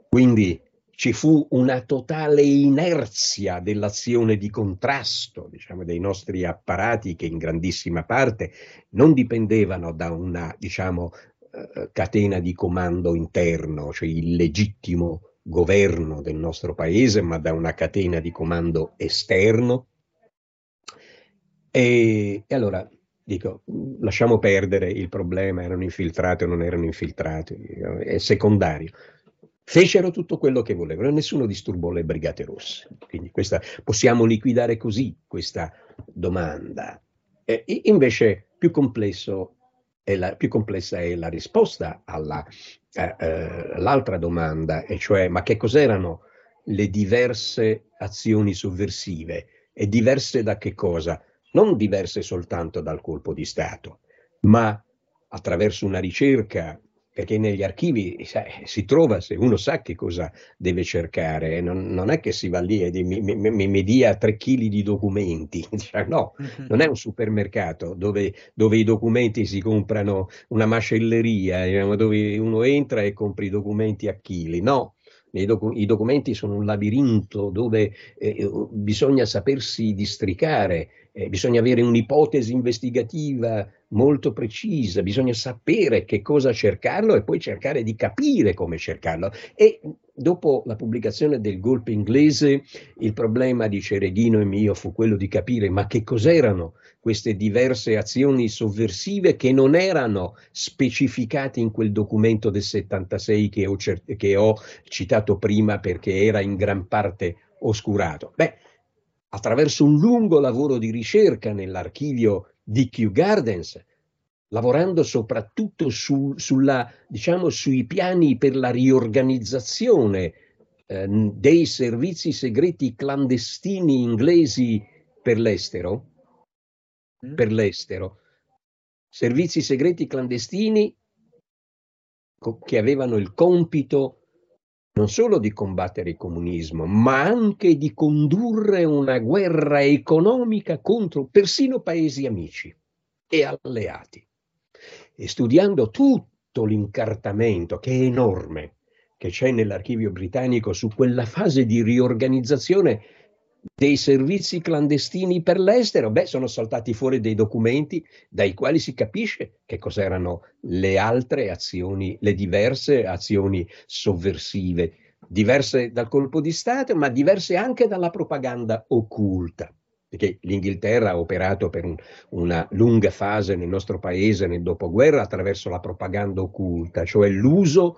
quindi ci fu una totale inerzia dell'azione di contrasto, diciamo, dei nostri apparati che in grandissima parte non dipendevano da una, diciamo, eh, catena di comando interno, cioè il legittimo governo del nostro paese, ma da una catena di comando esterno. E, e allora dico, lasciamo perdere il problema, erano infiltrati o non erano infiltrati, è secondario. Fecero tutto quello che volevano, nessuno disturbò le brigate rosse. Quindi questa, possiamo liquidare così questa domanda. E invece più, la, più, complessa è la risposta all'altra eh, eh, domanda, e cioè ma che cos'erano le diverse azioni sovversive? E diverse da che cosa? Non diverse soltanto dal colpo di Stato, ma attraverso una ricerca perché negli archivi sai, si trova, se uno sa che cosa deve cercare, non, non è che si va lì e mi, mi, mi, mi dia tre chili di documenti, cioè, no, mm-hmm. non è un supermercato dove, dove, i documenti si comprano, una macelleria, diciamo, dove uno entra e compra i documenti a chili, no, Docu- I documenti sono un labirinto dove eh, bisogna sapersi districare, eh, bisogna avere un'ipotesi investigativa molto precisa, bisogna sapere che cosa cercarlo e poi cercare di capire come cercarlo. E dopo la pubblicazione del golpe inglese, il problema di Cereghino e mio fu quello di capire ma che cos'erano queste diverse azioni sovversive che non erano specificate in quel documento del 76 che ho, che ho citato prima perché era in gran parte oscurato. Beh, attraverso un lungo lavoro di ricerca nell'archivio di Kew Gardens, lavorando soprattutto su, sulla, diciamo, sui piani per la riorganizzazione eh, dei servizi segreti clandestini inglesi per l'estero, mm. per l'estero, servizi segreti clandestini che avevano il compito non solo di combattere il comunismo, ma anche di condurre una guerra economica contro persino paesi amici e alleati. E studiando tutto l'incartamento, che è enorme, che c'è nell'archivio britannico su quella fase di riorganizzazione dei servizi clandestini per l'estero, beh, sono saltati fuori dei documenti dai quali si capisce che cos'erano le altre azioni, le diverse azioni sovversive, diverse dal colpo di Stato, ma diverse anche dalla propaganda occulta. Perché l'Inghilterra ha operato per un, una lunga fase nel nostro paese nel dopoguerra attraverso la propaganda occulta, cioè l'uso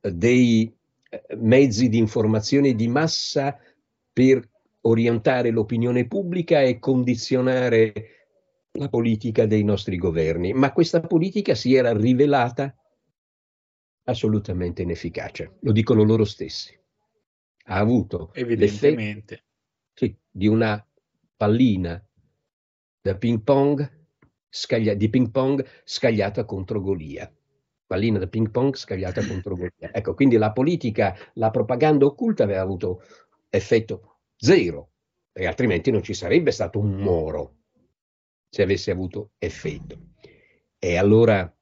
dei eh, mezzi di informazione di massa per orientare l'opinione pubblica e condizionare la politica dei nostri governi, ma questa politica si era rivelata assolutamente inefficace, lo dicono loro stessi. Ha avuto evidentemente sì, di una pallina da ping pong scaglia, di ping pong scagliata contro Golia. Pallina da ping pong scagliata contro Golia. Ecco, quindi la politica, la propaganda occulta aveva avuto effetto Zero, perché altrimenti non ci sarebbe stato un Moro se avesse avuto effetto. E allora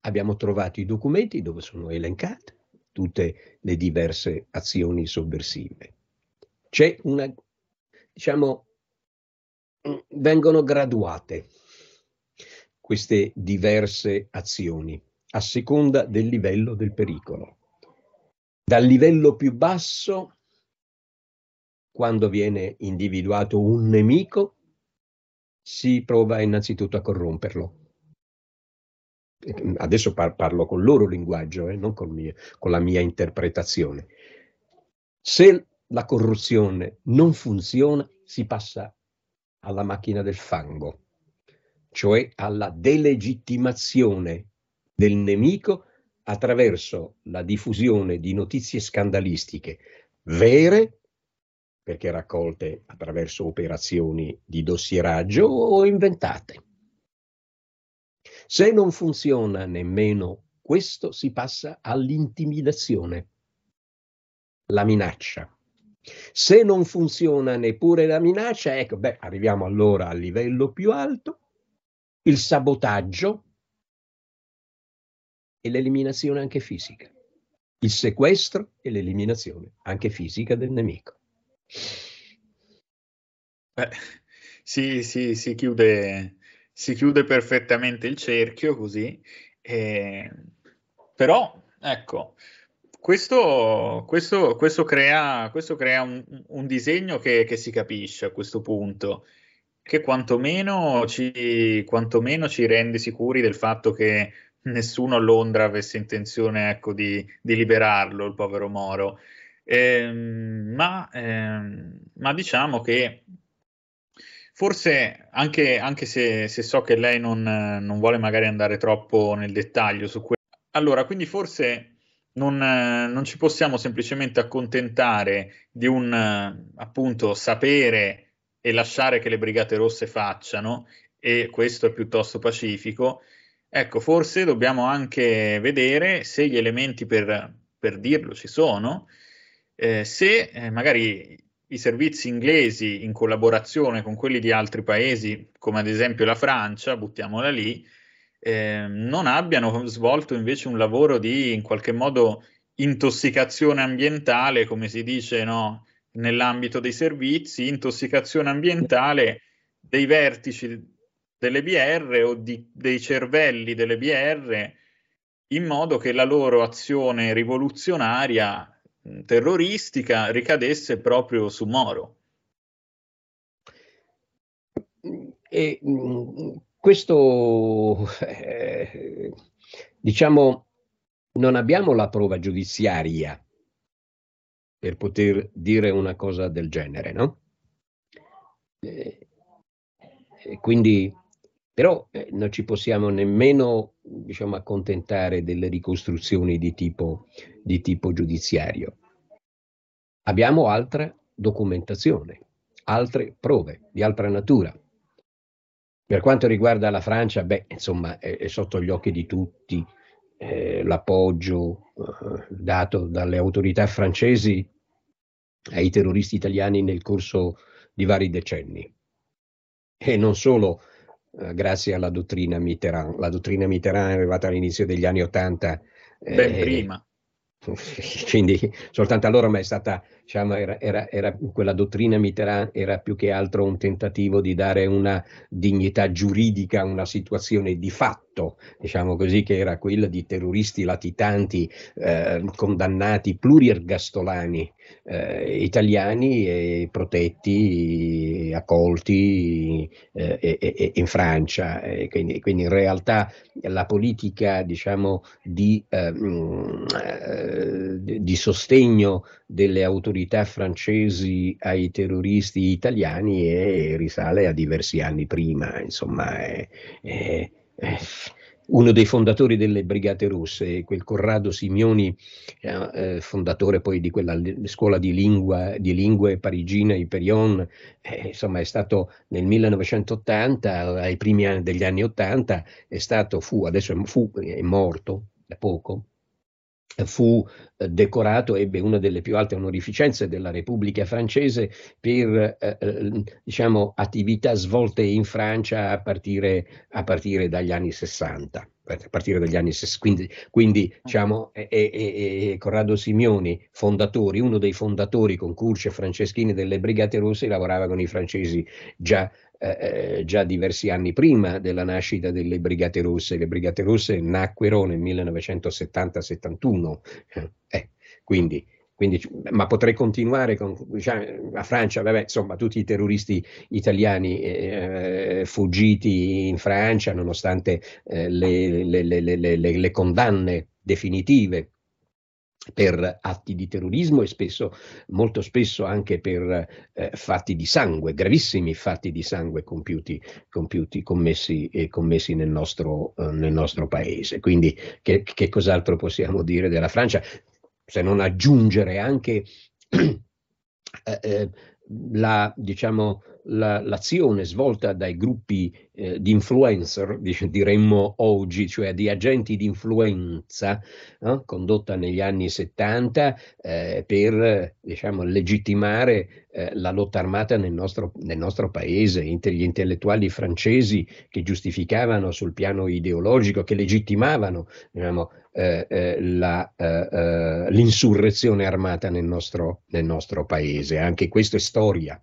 abbiamo trovato i documenti dove sono elencate tutte le diverse azioni sovversive. C'è una, diciamo, vengono graduate queste diverse azioni a seconda del livello del pericolo. Dal livello più basso quando viene individuato un nemico, si prova innanzitutto a corromperlo. Adesso par- parlo con il loro linguaggio, eh, non con, mie, con la mia interpretazione. Se la corruzione non funziona, si passa alla macchina del fango, cioè alla delegittimazione del nemico attraverso la diffusione di notizie scandalistiche vere perché raccolte attraverso operazioni di dossieraggio o inventate. Se non funziona nemmeno questo, si passa all'intimidazione, la minaccia. Se non funziona neppure la minaccia, ecco, beh, arriviamo allora al livello più alto, il sabotaggio e l'eliminazione anche fisica, il sequestro e l'eliminazione anche fisica del nemico. Beh, sì, sì, si chiude, si chiude perfettamente il cerchio così, eh, però ecco, questo, questo, questo, crea, questo crea un, un disegno che, che, si capisce a questo punto, che quantomeno ci, quantomeno ci rende sicuri del fatto che nessuno a Londra avesse intenzione ecco, di, di liberarlo, il povero Moro. Eh, ma, eh, ma, diciamo che forse, anche, anche se, se, so che lei non, non, vuole magari andare troppo nel dettaglio su questo, allora, quindi forse non, non ci possiamo semplicemente accontentare di un appunto sapere e lasciare che le Brigate Rosse facciano, e questo è piuttosto pacifico. Ecco, forse dobbiamo anche vedere se gli elementi per, per dirlo ci sono, eh, se eh, magari i servizi inglesi in collaborazione con quelli di altri paesi, come ad esempio la Francia, buttiamola lì, eh, non abbiano svolto invece un lavoro di in qualche modo intossicazione ambientale, come si dice no, nell'ambito dei servizi, intossicazione ambientale dei vertici delle BR o di, dei cervelli delle BR in modo che la loro azione rivoluzionaria terroristica ricadesse proprio su Moro. E, questo, eh, diciamo, non abbiamo la prova giudiziaria per poter dire una cosa del genere, no? Eh, quindi, però eh, non ci possiamo nemmeno, diciamo, accontentare delle ricostruzioni di tipo, di tipo giudiziario. Abbiamo altra documentazione, altre prove di altra natura. Per quanto riguarda la Francia, beh, insomma, è, è sotto gli occhi di tutti eh, l'appoggio eh, dato dalle autorità francesi ai terroristi italiani nel corso di vari decenni. E non solo eh, grazie alla dottrina Mitterrand. La dottrina Mitterrand è arrivata all'inizio degli anni Ottanta. Ben eh, prima. Quindi soltanto allora ma è stata, diciamo, era, era, era, quella dottrina Mitterrand era più che altro un tentativo di dare una dignità giuridica a una situazione di fatto, diciamo così, che era quella di terroristi latitanti, eh, condannati pluriergastolani eh, italiani e protetti, accolti eh, in Francia. Quindi, quindi, in realtà la politica diciamo, di, ehm, eh, di, sostegno delle autorità francesi ai terroristi italiani è, risale a diversi anni prima. Insomma, è, è, uno dei fondatori delle Brigate Rosse, quel Corrado Simioni, eh, fondatore poi di quella scuola di, lingua, di lingue parigina, Hyperion, eh, insomma è stato nel 1980, ai primi anni degli anni 80, è stato, fu, adesso è, fu, è morto da poco, fu eh, decorato, ebbe una delle più alte onorificenze della Repubblica francese per eh, eh diciamo, attività svolte in Francia a partire, a partire, dagli anni 60. A partire dagli anni 60, quindi, quindi diciamo, e, e, e, Corrado Simioni, fondatori, uno dei fondatori con Curci e Franceschini delle Brigate Rosse, lavorava con i francesi già eh, eh, già diversi anni prima della nascita delle Brigate Rosse. Le Brigate Rosse nacquero nel 1970-71, eh, quindi, quindi, ma potrei continuare con diciamo, la Francia, vabbè, insomma, tutti i terroristi italiani eh, fuggiti in Francia, nonostante eh, le, le, le, le condanne definitive per atti di terrorismo e spesso, molto spesso anche per eh, fatti di sangue, gravissimi fatti di sangue compiuti, compiuti commessi, eh, commessi nel, nostro, eh, nel, nostro, paese. Quindi che, che, cos'altro possiamo dire della Francia? Se non aggiungere anche eh, eh, la, diciamo, la, l'azione svolta dai gruppi eh, di influencer, diremmo oggi, cioè di agenti di influenza, no? condotta negli anni 70 eh, per diciamo, legittimare eh, la lotta armata nel nostro, nel nostro paese, gli intellettuali francesi che giustificavano sul piano ideologico, che legittimavano diciamo, eh, eh, la, eh, eh, l'insurrezione armata nel nostro, nel nostro paese. Anche questo è storia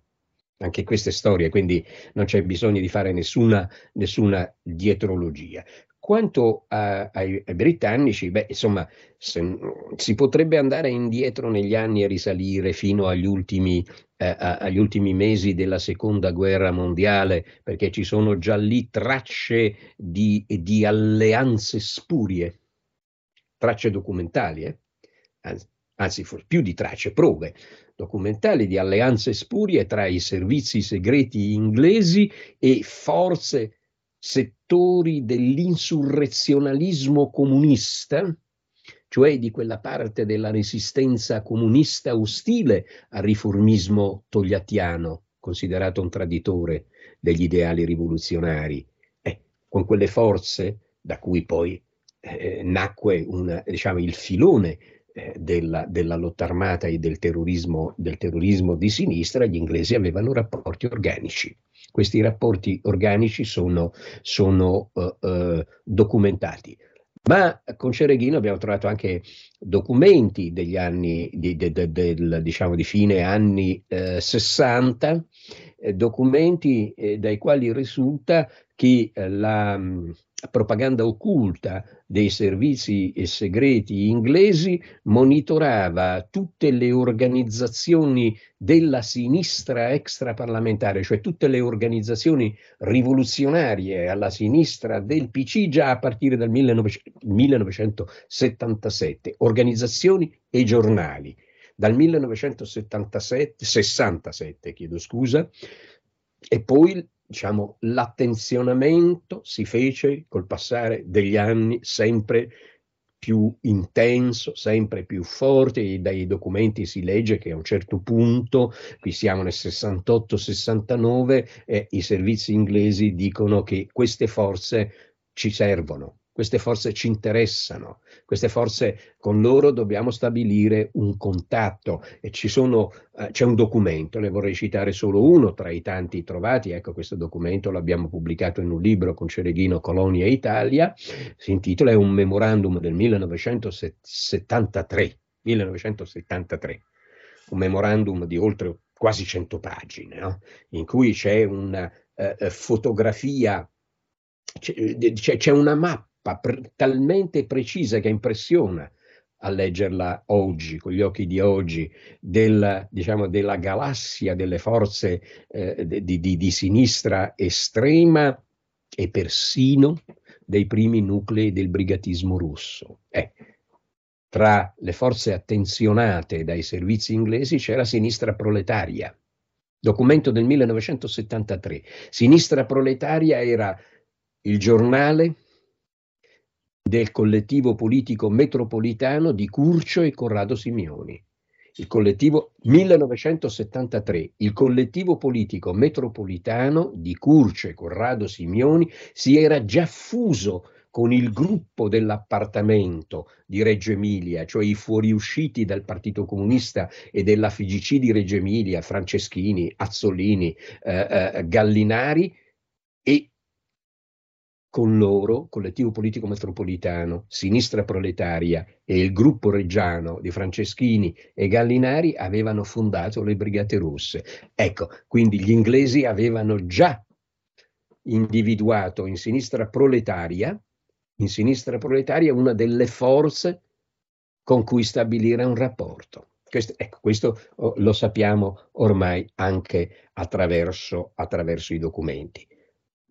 anche queste storie, quindi non c'è bisogno di fare nessuna, nessuna dietrologia. quanto a, ai, ai, britannici, beh, insomma, se, si potrebbe andare indietro negli anni e risalire fino agli ultimi, eh, agli ultimi mesi della seconda guerra mondiale, perché ci sono già lì tracce di, di alleanze spurie, tracce documentali, eh? anzi, anzi più di tracce, prove documentali di alleanze spurie tra i servizi segreti inglesi e forze settori dell'insurrezionalismo comunista, cioè di quella parte della resistenza comunista ostile al riformismo togliattiano, considerato un traditore degli ideali rivoluzionari, eh, con quelle forze da cui poi eh, nacque una, diciamo, il filone eh, della, della, lotta armata e del terrorismo, del terrorismo di sinistra, gli inglesi avevano rapporti organici. Questi rapporti organici sono, sono uh, uh, documentati. Ma con Cereghino abbiamo trovato anche documenti degli anni, di, de, de, del, diciamo di fine anni eh, 60, eh, documenti eh, dai quali risulta che eh, la, propaganda occulta dei servizi segreti inglesi monitorava tutte le organizzazioni della sinistra extraparlamentare, cioè tutte le organizzazioni rivoluzionarie alla sinistra del PC già a partire dal 1977, organizzazioni e giornali. Dal 1977, 67, chiedo scusa, e poi diciamo, l'attenzionamento si fece col passare degli anni sempre più intenso, sempre più forte, dai documenti si legge che a un certo punto, qui siamo nel 68-69, eh, i servizi inglesi dicono che queste forze ci servono, queste forze ci interessano, queste forze con loro dobbiamo stabilire un contatto. E ci sono, eh, c'è un documento, ne vorrei citare solo uno tra i tanti trovati, ecco questo documento l'abbiamo pubblicato in un libro con Cereghino Colonia Italia, si intitola, è un memorandum del 1973, 1973 un memorandum di oltre quasi 100 pagine, no? in cui c'è una eh, eh fotografia, c'è, c'è, una mappa pre- talmente precisa che impressiona a leggerla oggi, con gli occhi di oggi, del, diciamo, della galassia delle forze eh, di, di, di sinistra estrema e persino dei primi nuclei del brigatismo russo. Eh, tra le forze attenzionate dai servizi inglesi c'è la sinistra proletaria. Documento del 1973. Sinistra proletaria era il giornale del collettivo politico metropolitano di Curcio e Corrado Simeoni. Il collettivo 1973, il collettivo politico metropolitano di Curcio e Corrado Simeoni si era già fuso con il gruppo dell'appartamento di Reggio Emilia, cioè i fuoriusciti dal Partito Comunista e della FGC di Reggio Emilia, Franceschini, Azzolini, eh, eh, Gallinari, e con loro, collettivo politico metropolitano, sinistra proletaria e il gruppo reggiano di Franceschini e Gallinari avevano fondato le Brigate Rosse. Ecco, quindi gli inglesi avevano già individuato in sinistra proletaria, in sinistra proletaria una delle forze con cui stabilire un rapporto. Questo, ecco, questo oh, lo sappiamo ormai anche attraverso, attraverso i documenti.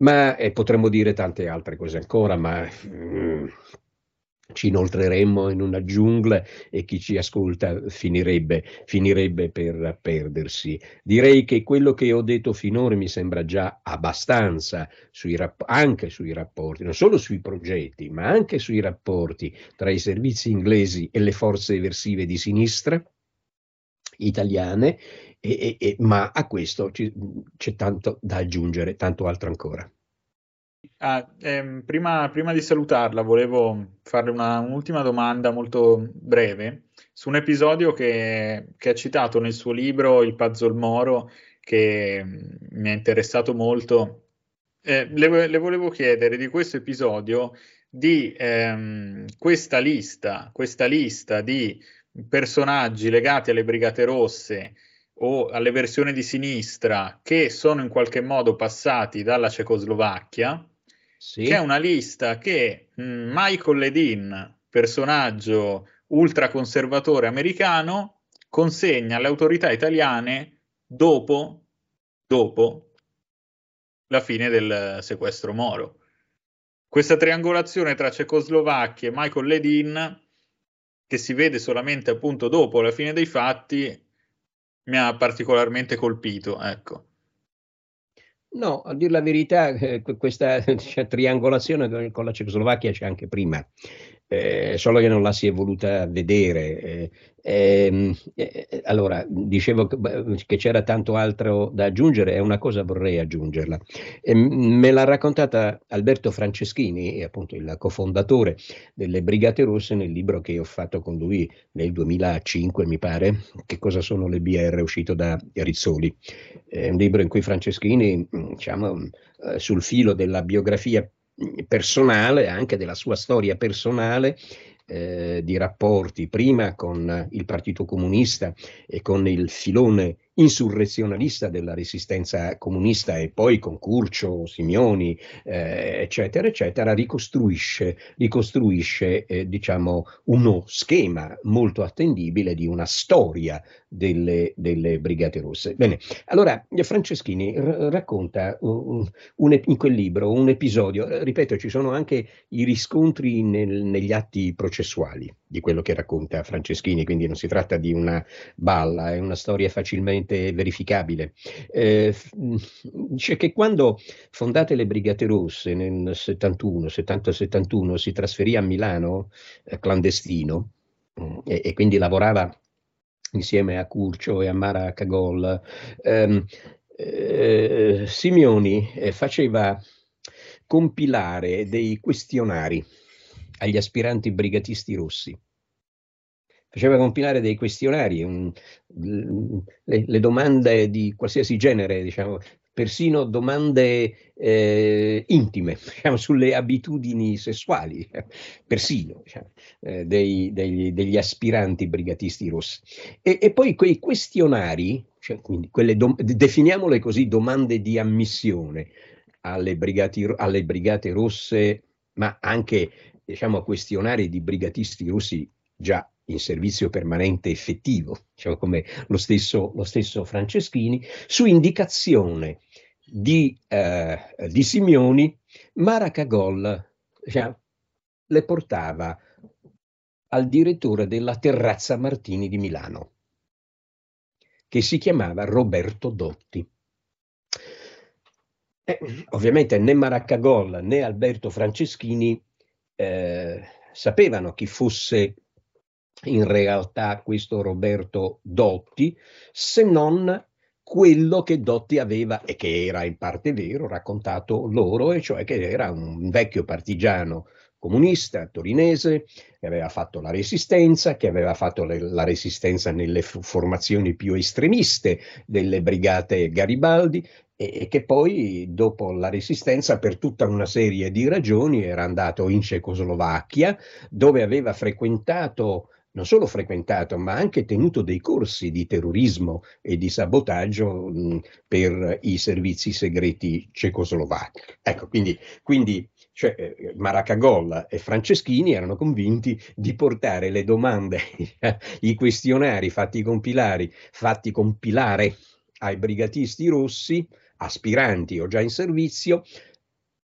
Ma eh, potremmo dire tante altre cose ancora, ma mm, ci inoltreremmo in una giungla e chi ci ascolta finirebbe, finirebbe per perdersi. Direi che quello che ho detto finora mi sembra già abbastanza sui rapp- anche sui rapporti, non solo sui progetti, ma anche sui rapporti tra i servizi inglesi e le forze eversive di sinistra italiane e, e, ma a questo ci, c'è tanto da aggiungere, tanto altro ancora. Ah, ehm, prima, prima, di salutarla, volevo farle una, un'ultima domanda molto breve su un episodio che, che ha citato nel suo libro Il Puzzle Moro, che mm, mi ha interessato molto. Eh, le, le, volevo chiedere di questo episodio di ehm, questa lista, questa lista di personaggi legati alle Brigate Rosse o alle versioni di sinistra che sono in qualche modo passati dalla Cecoslovacchia sì. che è una lista che mh, mm, Michael Ledin, personaggio ultraconservatore americano, consegna alle autorità italiane dopo, dopo la fine del sequestro Moro. Questa triangolazione tra Cecoslovacchia e Michael Ledin, che si vede solamente appunto dopo la fine dei fatti, mi ha particolarmente colpito. Ecco. No, a dire la verità, eh, questa cioè, triangolazione con la Cecoslovacchia c'è anche prima eh, solo che non la si è voluta vedere. Eh, ehm, eh, allora, dicevo che, c'era tanto altro da aggiungere, e una cosa vorrei aggiungerla. me l'ha raccontata Alberto Franceschini, appunto il cofondatore delle Brigate Rosse, nel libro che ho fatto con lui nel 2005, mi pare, Che cosa sono le BR, uscito da Rizzoli. È un libro in cui Franceschini, diciamo, eh, sul filo della biografia personale, anche della sua storia personale, eh, di rapporti prima con il Partito Comunista e con il filone insurrezionalista della resistenza comunista e poi con Curcio, Simioni, eh, eccetera, eccetera, ricostruisce, ricostruisce eh, diciamo, uno schema molto attendibile di una storia delle, delle Brigate Rosse. Bene, allora Franceschini r- racconta uh, un, in quel libro un episodio, ripeto, ci sono anche i riscontri nel, negli atti processuali di quello che racconta Franceschini, quindi non si tratta di una balla, è una storia facilmente verificabile. Eh, dice che quando fondate le Brigate Rosse nel 71, 70-71 si trasferì a Milano eh, clandestino mm, e, quindi lavorava insieme a Curcio e a Mara Cagol. Ehm, eh, Simeoni eh, faceva compilare dei questionari agli aspiranti brigatisti rossi. Faceva compilare dei questionari, un, le, le, domande di qualsiasi genere, diciamo, persino domande eh, intime diciamo, sulle abitudini sessuali, persino diciamo, eh, dei, degli, degli, aspiranti brigatisti rossi. E, e poi quei questionari, cioè, dom- definiamole così, domande di ammissione alle, brigati, alle brigate rosse, ma anche diciamo, questionari di brigatisti russi già in servizio permanente effettivo, diciamo come lo stesso, lo stesso Franceschini, su indicazione di, eh, di Simeoni, Maracagol diciamo, le portava al direttore della Terrazza Martini di Milano, che si chiamava Roberto Dotti. Eh, ovviamente né Maracagol né Alberto Franceschini eh, sapevano chi fosse in realtà questo Roberto Dotti, se non quello che Dotti aveva, e che era in parte vero, raccontato loro, e cioè che era un vecchio partigiano comunista torinese, che aveva fatto la resistenza, che aveva fatto le, la resistenza nelle formazioni più estremiste delle brigate Garibaldi e, che poi dopo la resistenza per tutta una serie di ragioni era andato in Cecoslovacchia dove aveva frequentato non solo frequentato, ma anche tenuto dei corsi di terrorismo e di sabotaggio mh, per i servizi segreti cecoslovacchi. Ecco, quindi, quindi cioè, eh, Maracagol e Franceschini erano convinti di portare le domande, i questionari fatti compilare, fatti compilare ai brigatisti rossi aspiranti o già in servizio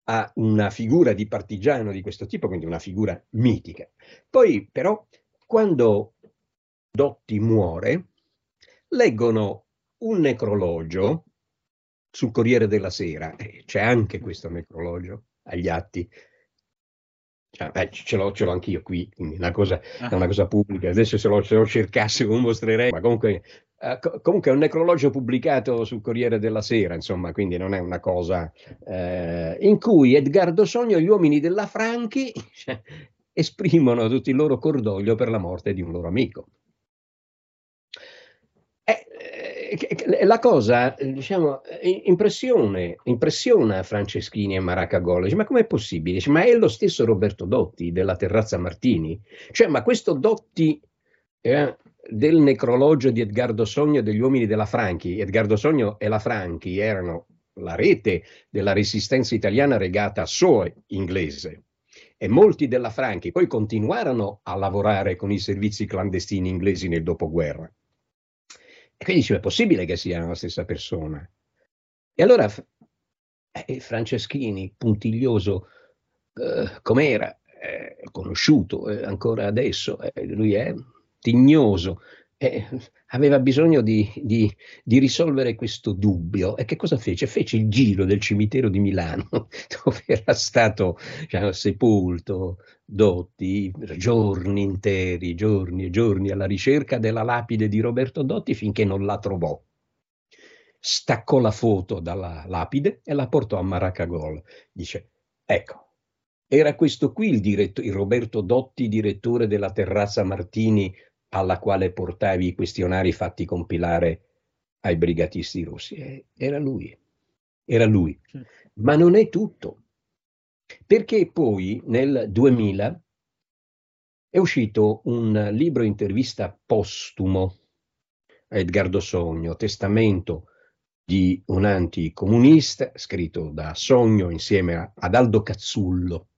a una figura di partigiano di questo tipo, quindi una figura mitica. Poi però quando Dotti muore, leggono un necrologio sul Corriere della Sera, eh, c'è anche questo necrologio agli atti. Cioè, eh, ce, l'ho, ce l'ho anch'io qui, quindi una cosa, ah. è una cosa pubblica. Adesso se lo, se lo cercassi lo mostrerei, ma comunque Co- comunque è un necrologio pubblicato sul Corriere della Sera, insomma, quindi non è una cosa uh, in cui Edgardo Sogno e gli uomini della Franchi cioè, esprimono tutto il loro cordoglio per la morte di un loro amico. Eh, eh, la cosa, diciamo, impressiona Franceschini e Maracagol. Dice, ma com'è possibile? Ma è lo stesso Roberto Dotti della Terrazza Martini? Cioè, ma questo Dotti eh, del necrologio di Edgardo Sogno e degli uomini della Franchi, Edgardo Sogno e la Franchi erano la rete della resistenza italiana regata a Soe inglese e molti della Franchi poi continuarono a lavorare con i servizi clandestini inglesi nel dopoguerra. E quindi dice, è possibile che siano la stessa persona? E allora eh, Franceschini, puntiglioso eh, com'era, eh, conosciuto eh, ancora adesso, eh, lui è tignoso, eh, aveva bisogno di, di, di, risolvere questo dubbio. E che cosa fece? Fece il giro del cimitero di Milano, dove era stato cioè, sepolto Dotti, giorni interi, giorni e giorni alla ricerca della lapide di Roberto Dotti finché non la trovò. Staccò la foto dalla lapide e la portò a Maracagol. Dice, ecco, era questo qui il, diretto, il Roberto Dotti, direttore della Terrazza Martini, alla quale portavi i questionari fatti compilare ai brigatisti russi. Eh, era lui, era lui. Ma non è tutto, perché poi nel 2000 è uscito un libro intervista postumo a Edgardo Sogno, Testamento di un anticomunista, scritto da Sogno insieme ad Aldo Cazzullo,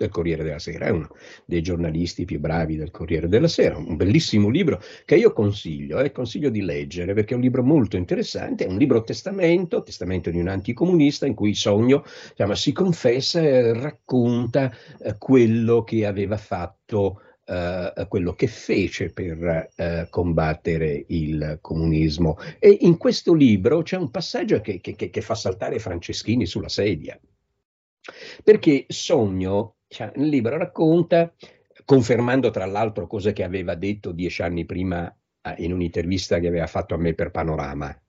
del Corriere della Sera, è uno dei giornalisti più bravi del Corriere della Sera, un bellissimo libro che io consiglio, eh, consiglio di leggere perché è un libro molto interessante, è un libro testamento, testamento di un anticomunista in cui Sogno diciamo, si confessa e racconta eh, quello che aveva fatto Uh, quello che fece per uh, combattere il comunismo. E in questo libro c'è un passaggio che, che, che fa saltare Franceschini sulla sedia. Perché Sogno cioè, nel libro racconta, confermando tra l'altro cose che aveva detto dieci anni prima eh, in un'intervista che aveva fatto a me per Panorama,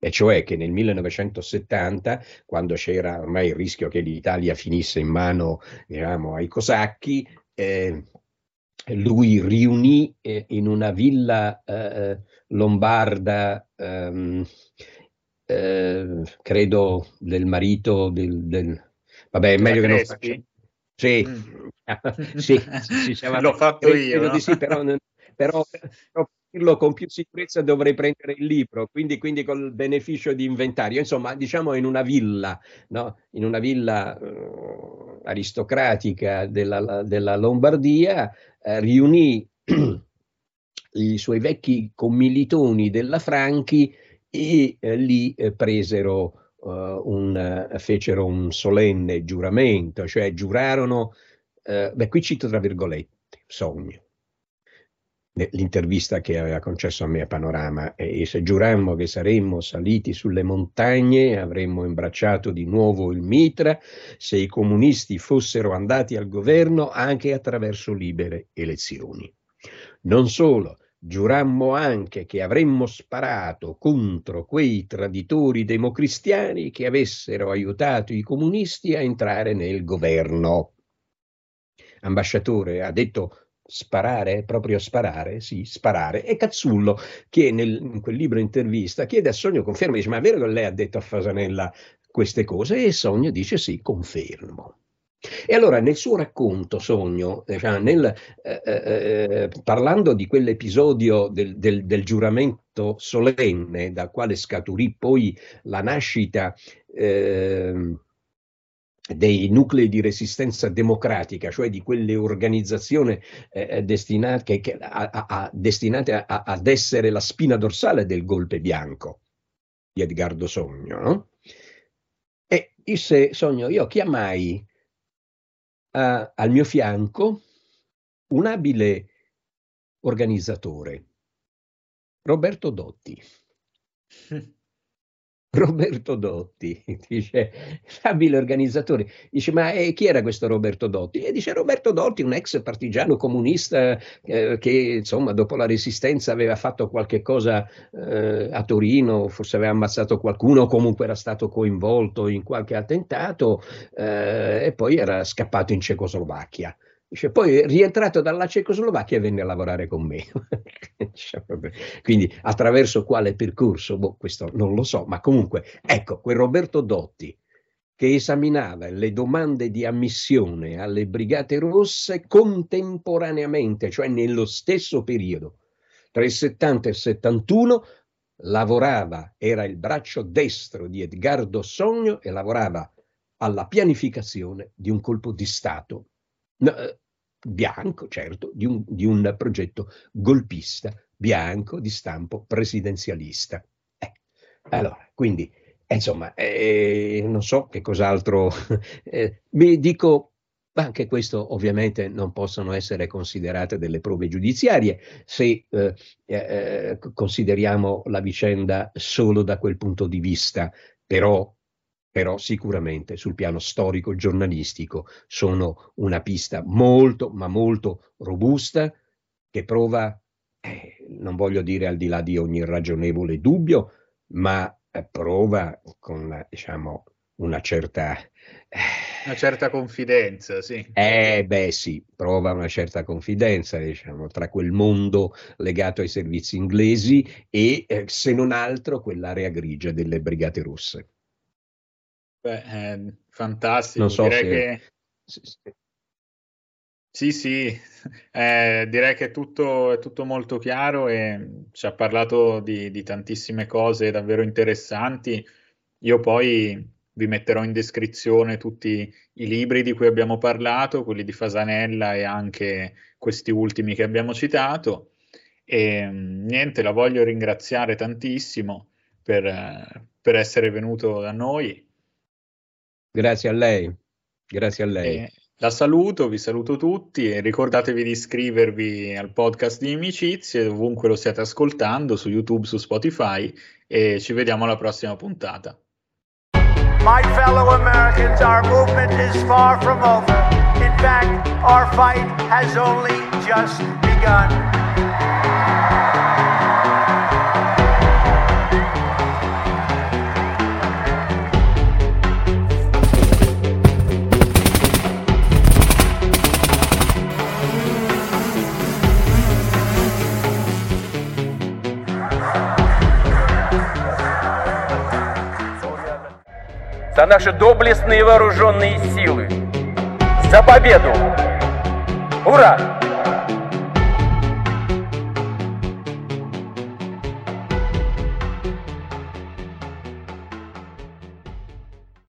e cioè che nel 1970, quando c'era ormai il rischio che l'Italia finisse in mano diciamo, ai cosacchi, eh, lui riunì eh, in una villa eh, lombarda, ehm, eh, credo del marito del, del vabbè, è meglio che non faccia sì, mm. sì, sì, sì l'ho fatto io. No? Sì, però, però, per dirlo con più sicurezza dovrei prendere il libro, quindi, quindi col beneficio di inventario. Insomma, diciamo in una villa, no? in una villa uh, aristocratica della, della Lombardia, uh, riunì i suoi vecchi commilitoni della Franchi e uh, lì presero uh, un, fecero un solenne giuramento, cioè giurarono, uh, beh qui cito tra virgolette, sogno, l'intervista che aveva concesso a me a Panorama, e se giurammo che saremmo saliti sulle montagne, avremmo imbracciato di nuovo il mitra, se i comunisti fossero andati al governo anche attraverso libere elezioni. Non solo, Giurammo anche che avremmo sparato contro quei traditori democristiani che avessero aiutato i comunisti a entrare nel governo. Ambasciatore ha detto sparare, proprio sparare, sì, sparare. E Cazzullo, che nel, in quel libro intervista, chiede a Sogno conferma, dice ma è vero che lei ha detto a Fasanella queste cose? E Sogno dice sì, confermo. E allora nel suo racconto, Sogno, eh, cioè nel, eh, eh, parlando di quell'episodio del, del, del, giuramento solenne dal quale scaturì poi la nascita ehm, dei nuclei di resistenza democratica, cioè di quelle organizzazioni eh, eh destinate, che, a, a, destinate a, ad essere la spina dorsale del golpe bianco di Edgardo Sogno. No? E disse Sogno, io chiamai ha al mio fianco un abile organizzatore, Roberto Dotti. Roberto Dotti, dice, abile organizzatore, dice ma eh, chi era questo Roberto Dotti? E dice Roberto Dotti, un ex partigiano comunista eh, che insomma dopo la resistenza aveva fatto qualche cosa eh, a Torino, forse aveva ammazzato qualcuno, comunque era stato coinvolto in qualche attentato eh, e poi era scappato in Cecoslovacchia. Dice, poi rientrato dalla Cecoslovacchia venne a lavorare con me. Quindi attraverso quale percorso, boh, questo non lo so, ma comunque ecco, quel Roberto Dotti che esaminava le domande di ammissione alle Brigate Rosse contemporaneamente, cioè nello stesso periodo, tra il 70 e il 71, lavorava, era il braccio destro di Edgardo Sogno e lavorava alla pianificazione di un colpo di Stato. Eh, bianco, certo, di un, di un, progetto golpista bianco di stampo presidenzialista. Eh, allora, quindi, insomma, eh, non so che cos'altro, eh, mi dico ma anche questo ovviamente non possono essere considerate delle prove giudiziarie se eh, eh, consideriamo la vicenda solo da quel punto di vista, però, però sicuramente sul piano storico giornalistico sono una pista molto, ma molto robusta che prova, eh, non voglio dire al di là di ogni ragionevole dubbio, ma eh, prova con diciamo, una certa una certa confidenza, sì. Eh beh sì, prova una certa confidenza, diciamo, tra quel mondo legato ai servizi inglesi e, eh, se non altro, quell'area grigia delle brigate russe. Beh, eh, fantastico. So direi se... che... Sì, sì, eh, direi che è tutto, è tutto, molto chiaro e ci ha parlato di, di tantissime cose davvero interessanti. Io poi vi metterò in descrizione tutti i libri di cui abbiamo parlato, quelli di Fasanella e anche questi ultimi che abbiamo citato. E mm, niente, la voglio ringraziare tantissimo per, per essere venuto da noi. Grazie a lei, grazie a lei. E la saluto, vi saluto tutti e ricordatevi di iscrivervi al podcast di Amicizie, ovunque lo stiate ascoltando, su YouTube, su Spotify e ci vediamo alla prossima puntata. My fellow Americans, our movement is far from over. In fact, our fight has only just begun. За наши доблестные вооруженные силы, за победу! Ура!